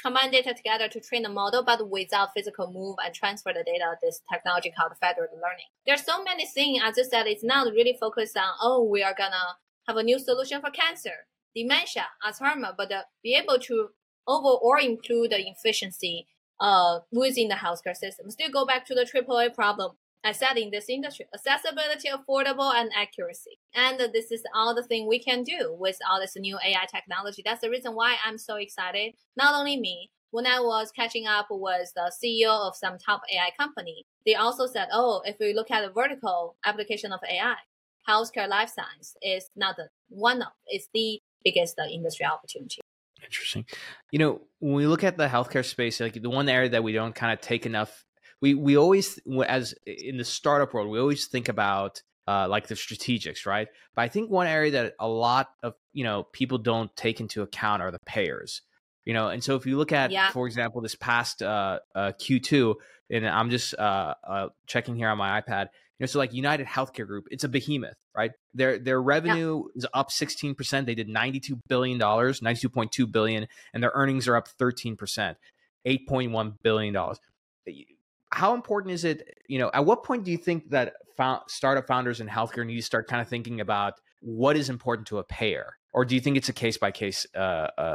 combine data together to train the model, but without physical move and transfer the data. This technology called federated learning. There's so many things. As I said, it's not really focused on oh we are gonna have a new solution for cancer, dementia, Alzheimer, but uh, be able to overall improve the efficiency uh, within the healthcare system. Still go back to the AAA problem. I said in this industry, accessibility, affordable, and accuracy. And this is all the thing we can do with all this new AI technology. That's the reason why I'm so excited. Not only me, when I was catching up with the CEO of some top AI company, they also said, oh, if we look at the vertical application of AI, healthcare life science is not the one of, it's the biggest industry opportunity. Interesting. You know, when we look at the healthcare space, like the one area that we don't kind of take enough we we always as in the startup world we always think about uh, like the strategics, right? But I think one area that a lot of you know people don't take into account are the payers. You know, and so if you look at, yeah. for example, this past uh, uh, Q2, and I'm just uh, uh, checking here on my iPad. You know, so like United Healthcare Group, it's a behemoth, right? Their their revenue yeah. is up 16%. They did 92 billion dollars, 92.2 billion, and their earnings are up 13%, 8.1 billion dollars how important is it you know at what point do you think that found, startup founders in healthcare need to start kind of thinking about what is important to a payer or do you think it's a case by case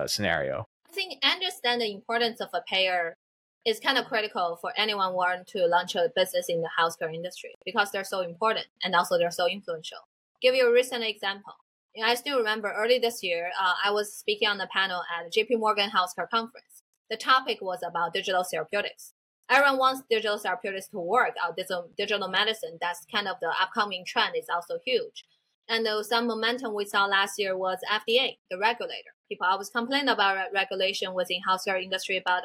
scenario think understand the importance of a payer is kind of critical for anyone want to launch a business in the healthcare industry because they're so important and also they're so influential give you a recent example i still remember early this year uh, i was speaking on the panel at jp morgan healthcare conference the topic was about digital therapeutics everyone wants digital therapeutics to work out digital, digital medicine. That's kind of the upcoming trend is also huge. And uh, some momentum we saw last year was FDA, the regulator. People always complain about regulation within healthcare industry, but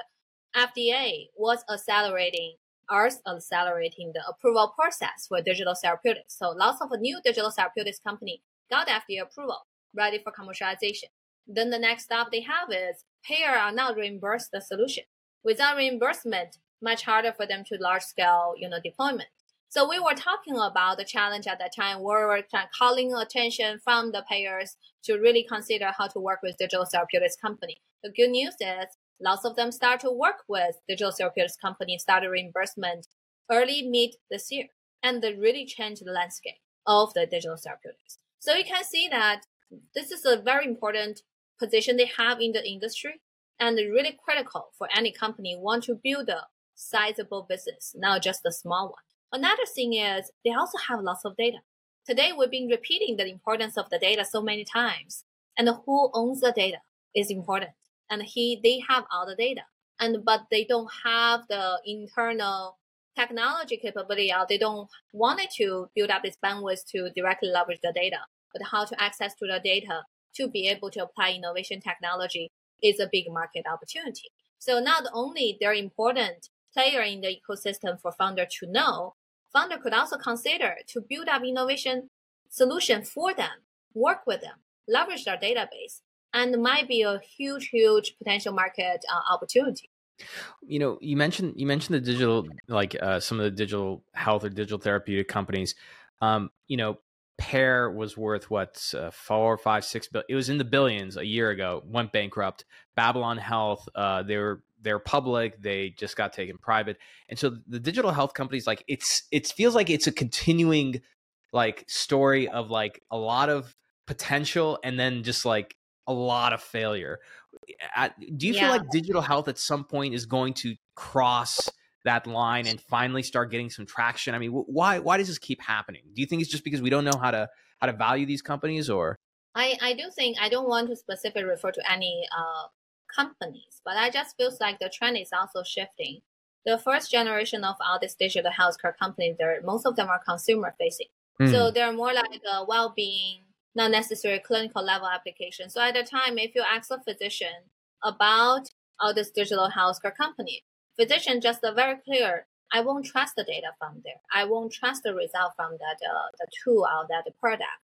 FDA was accelerating are accelerating the approval process for digital therapeutics. So lots of new digital therapeutics company got FDA approval, ready for commercialization. Then the next step they have is payer are now reimburse the solution. Without reimbursement, much harder for them to large scale, you know, deployment. So we were talking about the challenge at that time. We were calling attention from the payers to really consider how to work with digital therapeutics company. The good news is lots of them start to work with digital therapeutics company, started reimbursement early mid this year, and they really changed the landscape of the digital therapeutics. So you can see that this is a very important position they have in the industry and really critical for any company want to build a sizable business, not just a small one. Another thing is they also have lots of data. Today we've been repeating the importance of the data so many times and who owns the data is important. And he, they have all the data and, but they don't have the internal technology capability or they don't want to build up this bandwidth to directly leverage the data, but how to access to the data to be able to apply innovation technology is a big market opportunity. So not only they're important player in the ecosystem for founder to know, founder could also consider to build up innovation solution for them, work with them, leverage their database, and might be a huge, huge potential market uh, opportunity. You know, you mentioned you mentioned the digital, like uh, some of the digital health or digital therapeutic companies. Um, you know, Pear was worth what uh, four, five, six billion. It was in the billions a year ago. Went bankrupt. Babylon Health. Uh, they were they're public. They just got taken private. And so the digital health companies, like it's it feels like it's a continuing like story of like a lot of potential and then just like a lot of failure. do you yeah. feel like digital health at some point is going to cross that line and finally start getting some traction? I mean, why why does this keep happening? Do you think it's just because we don't know how to how to value these companies, or? I I do think I don't want to specifically refer to any uh, companies, but I just feels like the trend is also shifting. The first generation of all these digital healthcare companies, there most of them are consumer facing, mm. so they're more like a well being, not necessarily clinical level application. So at the time, if you ask a physician about all this digital healthcare company, physician just uh, very clear. I won't trust the data from there. I won't trust the result from that uh, the tool or that product.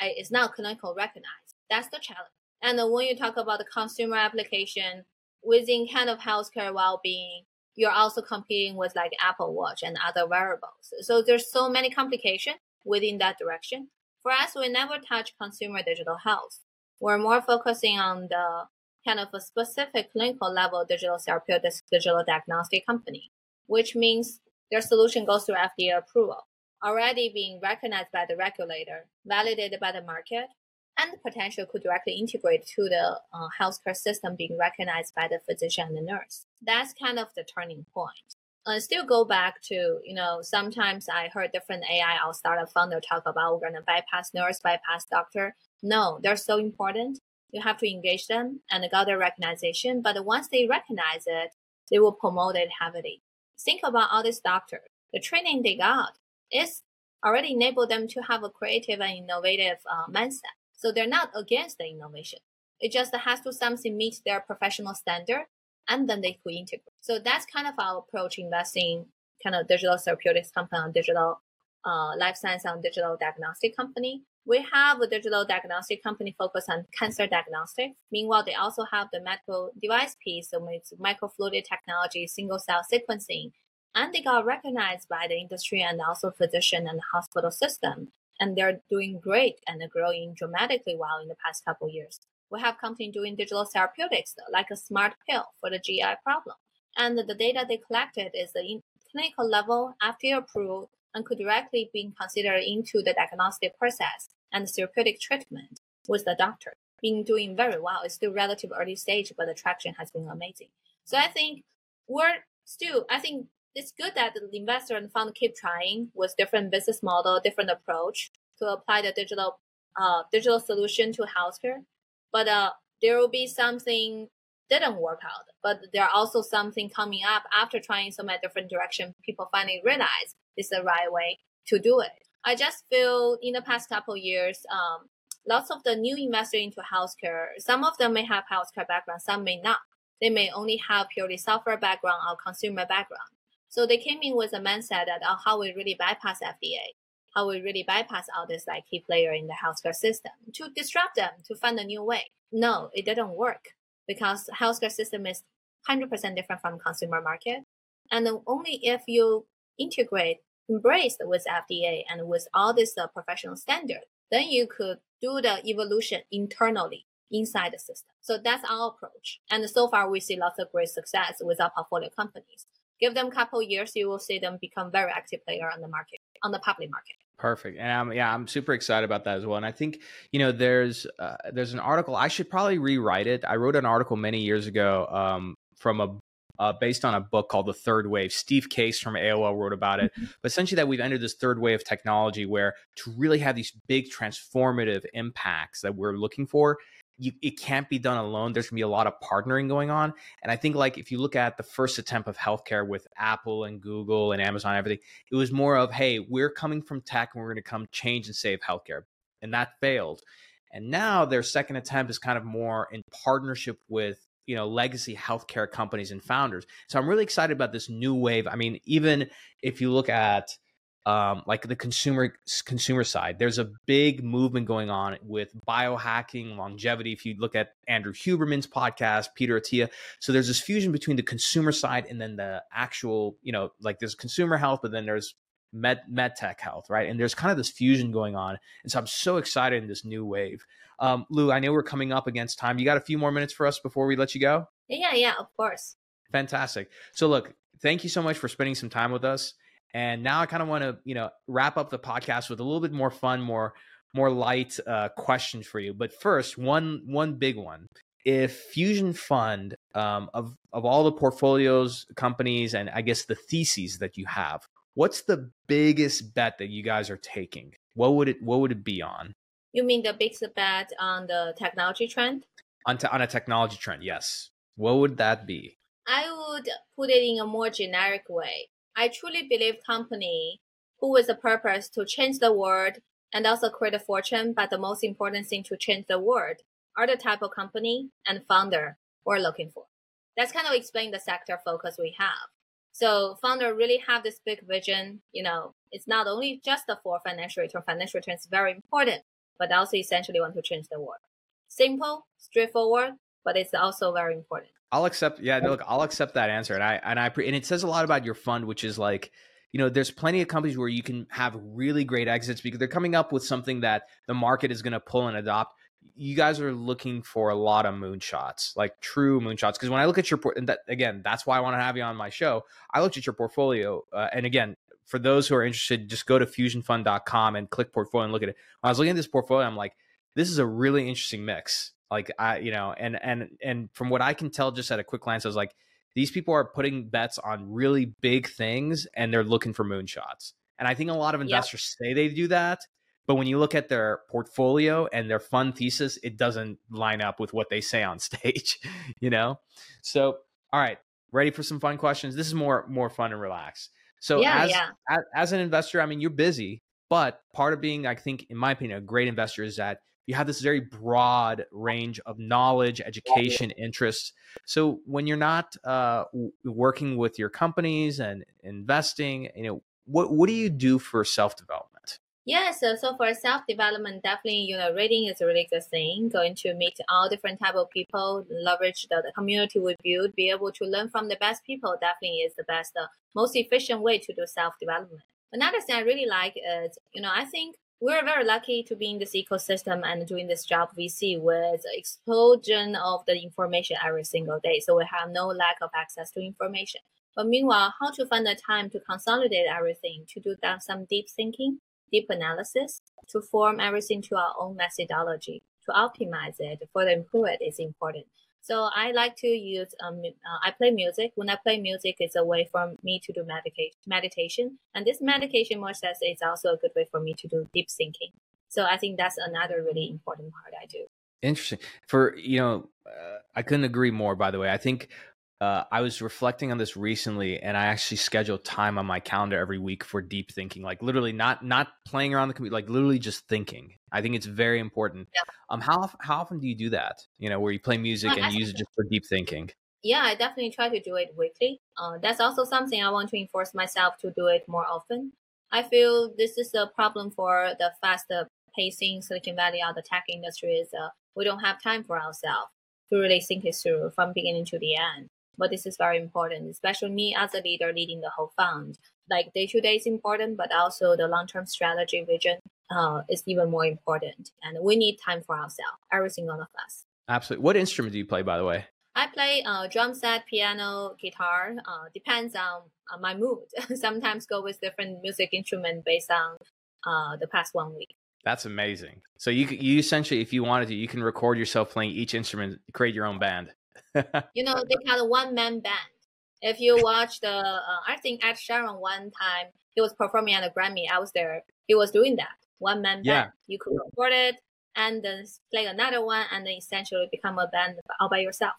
I, it's not clinical recognized. That's the challenge. And when you talk about the consumer application within kind of healthcare well-being, you're also competing with like Apple Watch and other wearables. So there's so many complications within that direction. For us, we never touch consumer digital health. We're more focusing on the kind of a specific clinical level digital therapeutics digital diagnostic company, which means their solution goes through FDA approval, already being recognized by the regulator, validated by the market, and the potential could directly integrate to the uh, healthcare system being recognized by the physician and the nurse. That's kind of the turning point. And still go back to, you know, sometimes I heard different AI or startup founder talk about we're going to bypass nurse, bypass doctor. No, they're so important you have to engage them and got their recognition. But once they recognize it, they will promote it heavily. Think about all these doctors. The training they got is already enabled them to have a creative and innovative uh, mindset. So they're not against the innovation. It just has to something meet their professional standard and then they could integrate. So that's kind of our approach investing kind of digital therapeutics company on digital uh, life science and digital diagnostic company. We have a digital diagnostic company focused on cancer diagnostics. Meanwhile, they also have the medical device piece, so it's microfluidic technology, single cell sequencing, and they got recognized by the industry and also physician and hospital system. And they're doing great and growing dramatically well in the past couple years. We have company doing digital therapeutics like a smart pill for the GI problem. And the data they collected is the clinical level after approval and could directly be considered into the diagnostic process and therapeutic treatment with the doctor. Being doing very well. It's still relative early stage, but the traction has been amazing. So I think we're still, I think it's good that the investor and fund keep trying with different business model, different approach to apply the digital uh, digital solution to healthcare. But uh, there will be something didn't work out, but there are also something coming up after trying so many different direction. People finally realize is the right way to do it. I just feel in the past couple years, um, lots of the new investors into healthcare, some of them may have healthcare background, some may not. They may only have purely software background or consumer background. So they came in with a mindset that oh, how we really bypass FDA, how we really bypass all this like key player in the healthcare system to disrupt them, to find a new way. No, it didn't work because healthcare system is 100% different from consumer market. And only if you integrate, embrace with FDA and with all this uh, professional standard, then you could do the evolution internally inside the system. So that's our approach. And so far, we see lots of great success with our portfolio companies. Give them a couple years, you will see them become very active player on the market, on the public market. Perfect, and I'm yeah, I'm super excited about that as well. And I think you know, there's uh, there's an article I should probably rewrite it. I wrote an article many years ago um, from a uh, based on a book called The Third Wave. Steve Case from AOL wrote about it. Mm-hmm. But essentially, that we've entered this third wave of technology where to really have these big transformative impacts that we're looking for, you, it can't be done alone. There's gonna be a lot of partnering going on. And I think like if you look at the first attempt of healthcare with Apple and Google and Amazon, and everything, it was more of, hey, we're coming from tech and we're gonna come change and save healthcare. And that failed. And now their second attempt is kind of more in partnership with you know legacy healthcare companies and founders. So I'm really excited about this new wave. I mean, even if you look at um, like the consumer consumer side, there's a big movement going on with biohacking, longevity. If you look at Andrew Huberman's podcast, Peter Attia, so there's this fusion between the consumer side and then the actual, you know, like there's consumer health, but then there's med med tech health, right? And there's kind of this fusion going on, and so I'm so excited in this new wave. Um, Lu, I know we're coming up against time. You got a few more minutes for us before we let you go? Yeah, yeah, of course. Fantastic. So, look, thank you so much for spending some time with us. And now I kind of want to, you know, wrap up the podcast with a little bit more fun, more more light uh, questions for you. But first, one one big one. If Fusion Fund um, of of all the portfolios, companies, and I guess the theses that you have, what's the biggest bet that you guys are taking? What would it What would it be on? You mean the biggest bet on the technology trend? On, on a technology trend, yes. What would that be? I would put it in a more generic way. I truly believe company who with a purpose to change the world and also create a fortune, but the most important thing to change the world are the type of company and founder we're looking for. That's kind of explain the sector focus we have. So founder really have this big vision. You know, it's not only just the for financial return. Financial return is very important, but also essentially want to change the world. Simple, straightforward, but it's also very important. I'll accept. Yeah, look, I'll accept that answer, and I and I and it says a lot about your fund, which is like, you know, there's plenty of companies where you can have really great exits because they're coming up with something that the market is going to pull and adopt. You guys are looking for a lot of moonshots, like true moonshots. Because when I look at your and that again, that's why I want to have you on my show. I looked at your portfolio, uh, and again, for those who are interested, just go to fusionfund.com and click portfolio and look at it. When I was looking at this portfolio, I'm like, this is a really interesting mix like I, you know, and and and from what I can tell, just at a quick glance, I was like, these people are putting bets on really big things, and they're looking for moonshots. And I think a lot of investors yep. say they do that, but when you look at their portfolio and their fund thesis, it doesn't line up with what they say on stage. you know, so all right, ready for some fun questions? This is more more fun and relaxed. So yeah, as, yeah. as as an investor, I mean, you're busy, but part of being, I think, in my opinion, a great investor is that you have this very broad range of knowledge, education, interests. So when you're not uh, working with your companies and investing, you know, what what do you do for self development? Yeah, so, so for self development, definitely you know reading is a really good thing. Going to meet all different type of people, leverage the, the community we build, be able to learn from the best people. Definitely is the best, uh, most efficient way to do self development. Another thing I really like is you know I think we're very lucky to be in this ecosystem and doing this job we see with explosion of the information every single day. So we have no lack of access to information. But meanwhile, how to find the time to consolidate everything, to do some deep thinking, deep analysis, to form everything to our own methodology, to optimize it, further improve it is important. So I like to use um uh, I play music. When I play music, it's a way for me to do meditation. Meditation, and this meditation process is also a good way for me to do deep thinking. So I think that's another really important part I do. Interesting. For you know, uh, I couldn't agree more. By the way, I think uh, I was reflecting on this recently, and I actually schedule time on my calendar every week for deep thinking. Like literally, not not playing around the computer, like literally just thinking. I think it's very important. Yeah. Um, how how often do you do that? You know, where you play music well, and use it just for deep thinking. Yeah, I definitely try to do it weekly. Uh, that's also something I want to enforce myself to do it more often. I feel this is a problem for the fast pacing Silicon Valley or the tech industry is uh, we don't have time for ourselves to really think it through from beginning to the end. But this is very important, especially me as a leader leading the whole fund. Like day to day is important, but also the long term strategy vision uh, is even more important. And we need time for ourselves, every single of us. Absolutely. What instrument do you play, by the way? I play uh, drum set, piano, guitar. Uh, depends on, on my mood. Sometimes go with different music instrument based on uh, the past one week. That's amazing. So you you essentially, if you wanted to, you can record yourself playing each instrument, create your own band. you know, they call a one man band. If you watch the, uh, I think Ed Sheeran one time he was performing at a Grammy. I was there. He was doing that one man band. Yeah. You could record it and then play another one, and then essentially become a band all by yourself.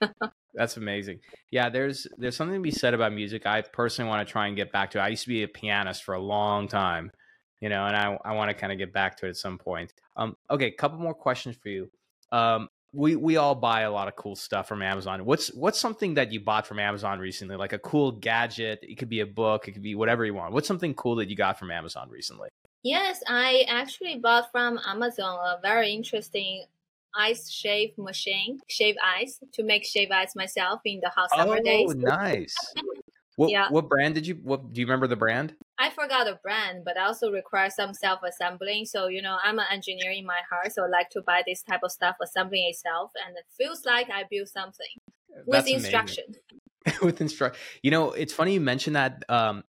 That's amazing. Yeah, there's there's something to be said about music. I personally want to try and get back to. It. I used to be a pianist for a long time, you know, and I I want to kind of get back to it at some point. Um, okay, couple more questions for you. Um, we we all buy a lot of cool stuff from Amazon. What's what's something that you bought from Amazon recently? Like a cool gadget. It could be a book. It could be whatever you want. What's something cool that you got from Amazon recently? Yes, I actually bought from Amazon a very interesting ice shave machine, shave ice to make shave ice myself in the hot summer oh, days. nice. What, Yeah. what brand did you? What do you remember the brand? I forgot the brand, but I also require some self assembling. So, you know, I'm an engineer in my heart, so I like to buy this type of stuff, assembling itself, and it feels like I built something with That's instruction. with instruct you know it's funny you mentioned that um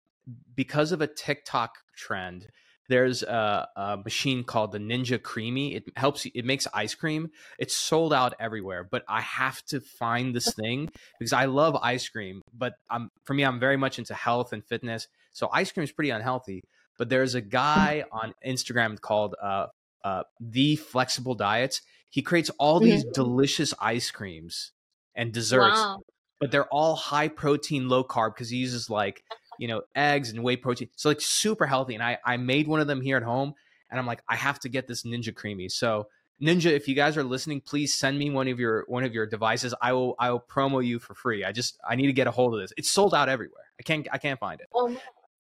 because of a tiktok trend there's a, a machine called the Ninja Creami it helps you it makes ice cream it's sold out everywhere but i have to find this thing because i love ice cream but i'm for me i'm very much into health and fitness so ice cream is pretty unhealthy but there's a guy on instagram called uh uh the flexible diets he creates all these delicious ice creams and desserts Wow. but they're all high protein, low carb because he uses like you know eggs and whey protein. So like super healthy. And I I made one of them here at home, and I'm like I have to get this Ninja Creami. So Ninja, if you guys are listening, please send me one of your one of your devices. I will I will promo you for free. I just I need to get a hold of this. It's sold out everywhere. I can't I can't find it. Oh,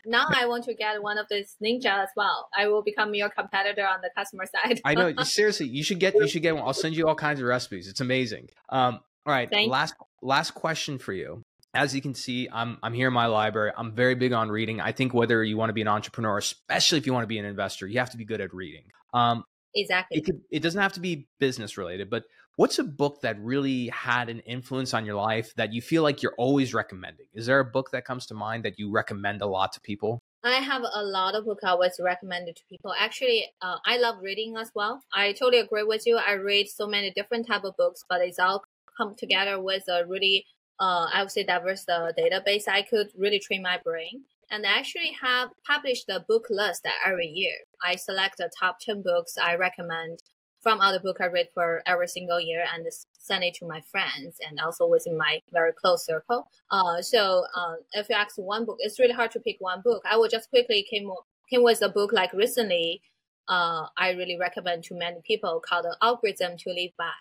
now I want to get one of these ninja as well. I will become your competitor on the customer side. I know seriously. You should get you should get one. I'll send you all kinds of recipes. It's amazing. Um, all right, Thank- last last question for you. As you can see, I'm I'm here in my library. I'm very big on reading. I think whether you want to be an entrepreneur, especially if you want to be an investor, you have to be good at reading. Um, exactly. it could it doesn't have to be business related, but what's a book that really had an influence on your life that you feel like you're always recommending? Is there a book that comes to mind that you recommend a lot to people? I have a lot of books I always recommended to people. Actually, uh, I love reading as well. I totally agree with you. I read so many different type of books, but it's all come together with a really, uh, I would say, diverse uh, database. I could really train my brain. And I actually have published a book list every year. I select the top 10 books I recommend from other book I read for every single year and send it to my friends and also within my very close circle. Uh, so uh, if you ask one book, it's really hard to pick one book. I will just quickly came came with a book like recently. Uh, I really recommend to many people called "The Algorithm to Live By."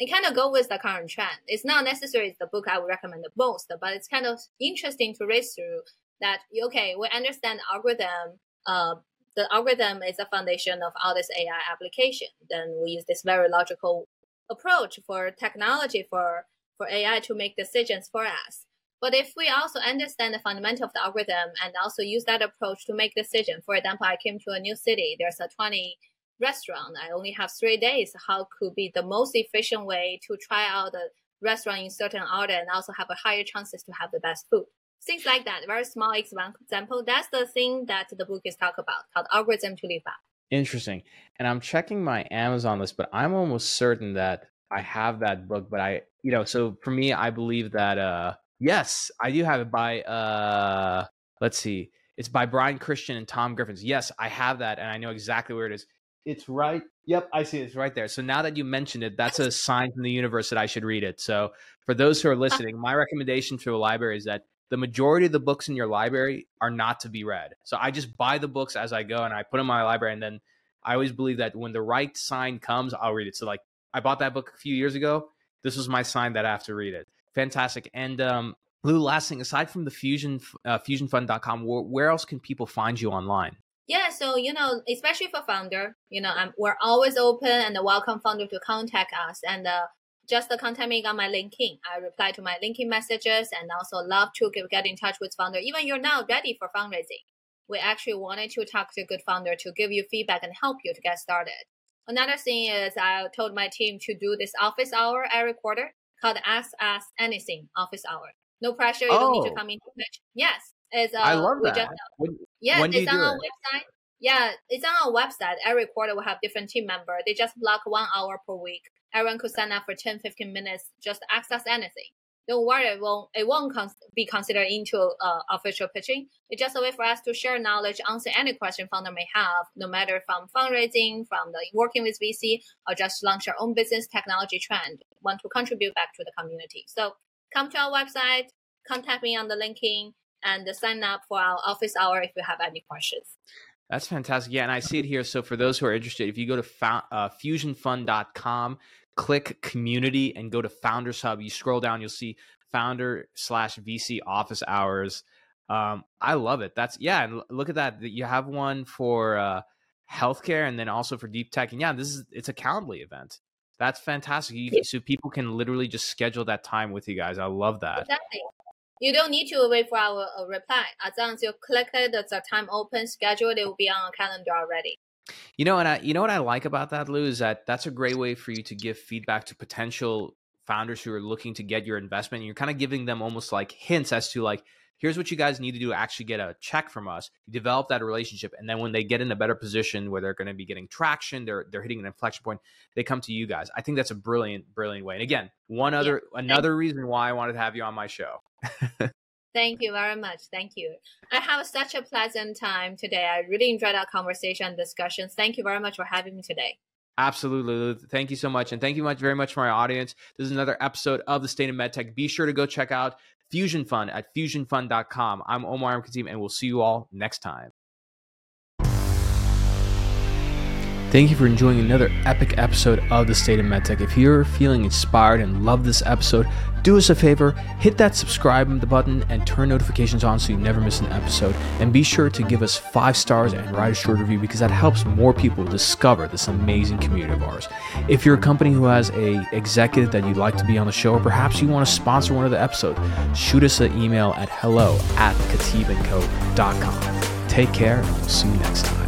It kind of go with the current trend. It's not necessarily the book I would recommend the most, but it's kind of interesting to read through. That okay, we understand algorithm. Uh, the algorithm is the foundation of all this AI application. Then we use this very logical approach for technology for for AI to make decisions for us. But if we also understand the fundamental of the algorithm and also use that approach to make decision, for example, I came to a new city, there's a 20 restaurant, I only have three days. How could be the most efficient way to try out the restaurant in certain order and also have a higher chances to have the best food? Things like that, very small example. That's the thing that the book is talk about, called algorithm to live by. Interesting. And I'm checking my Amazon list, but I'm almost certain that I have that book. But I, you know, so for me, I believe that, uh, yes, I do have it by, uh, let's see, it's by Brian Christian and Tom Griffiths. Yes, I have that, and I know exactly where it is. It's right. Yep, I see it. It's right there. So now that you mentioned it, that's a sign from the universe that I should read it. So for those who are listening, my recommendation to a library is that the majority of the books in your library are not to be read. So I just buy the books as I go and I put them in my library. And then I always believe that when the right sign comes, I'll read it. So like I bought that book a few years ago. This was my sign that I have to read it. Fantastic. And um, Lu, last thing, aside from the Fusion uh, FusionFund.com, where, where else can people find you online? Yeah, so you know, especially for founder, you know, we're always open and welcome founder to contact us. And uh, just contact me on my LinkedIn. I reply to my LinkedIn messages and also love to get in touch with founder. Even you're now ready for fundraising. We actually wanted to talk to a good founder to give you feedback and help you to get started. Another thing is I told my team to do this office hour every quarter called Ask Us Anything office hour. No pressure. You oh. don't need to oh. come in. Yes. It's, uh, I love that. Just, when, yes, when it's on our it? website. Yeah, it's on our website. Every quarter we have different team member. They just block one hour per week. Everyone could sign up for 10, 15 minutes, just access anything. Don't worry, it won't, it won't cons- be considered into uh, official pitching. It's just a way for us to share knowledge, answer any question founder may have, no matter from fundraising, from the working with VC, or just launch our own business technology trend, want to contribute back to the community. So come to our website, contact me on the LinkedIn, and sign up for our office hour if you have any questions. That's fantastic. Yeah, and I see it here. So for those who are interested, if you go to uh, fusionfund.com, click community and go to Founders Hub, you scroll down, you'll see founder slash VC office hours. Um, I love it. That's yeah, and look at that. You have one for uh, healthcare and then also for deep tech. And yeah, this is it's a Calendly event. That's fantastic. You, so people can literally just schedule that time with you guys. I love that. Exactly. You don't need to wait for our uh, reply. As long as you click it, the time open, schedule, it will be on a calendar already. You know, and I, you know what I like about that, Lu, is that that's a great way for you to give feedback to potential founders who are looking to get your investment. And you're kind of giving them almost like hints as to like, here's what you guys need to do to actually get a check from us. You develop that relationship, and then when they get in a better position where they're going to be getting traction, they're they're hitting an inflection point, they come to you guys. I think that's a brilliant, brilliant way. And again, one other yeah. another reason why I wanted to have you on my show. Thank you very much. Thank you. I have such a pleasant time today. I really enjoyed our conversation and discussions. Thank you very much for having me today. Absolutely. Thank you so much. And thank you much very much for my audience. This is another episode of the State of MedTech. Be sure to go check out Fusion Fund at fusionfund.com. I'm Omar Khateeb, and we'll see you all next time. Thank you for enjoying another epic episode of the State of MedTech. If you're feeling inspired and love this episode, do us a favor, hit that subscribe button and turn notifications on so you never miss an episode. And be sure to give us five stars and write a short review because that helps more people discover this amazing community of ours. If you're a company who has a executive that you'd like to be on the show, or perhaps you want to sponsor one of the episodes, shoot us an email at hello at khateebandco.com. Take care and we'll see you next time.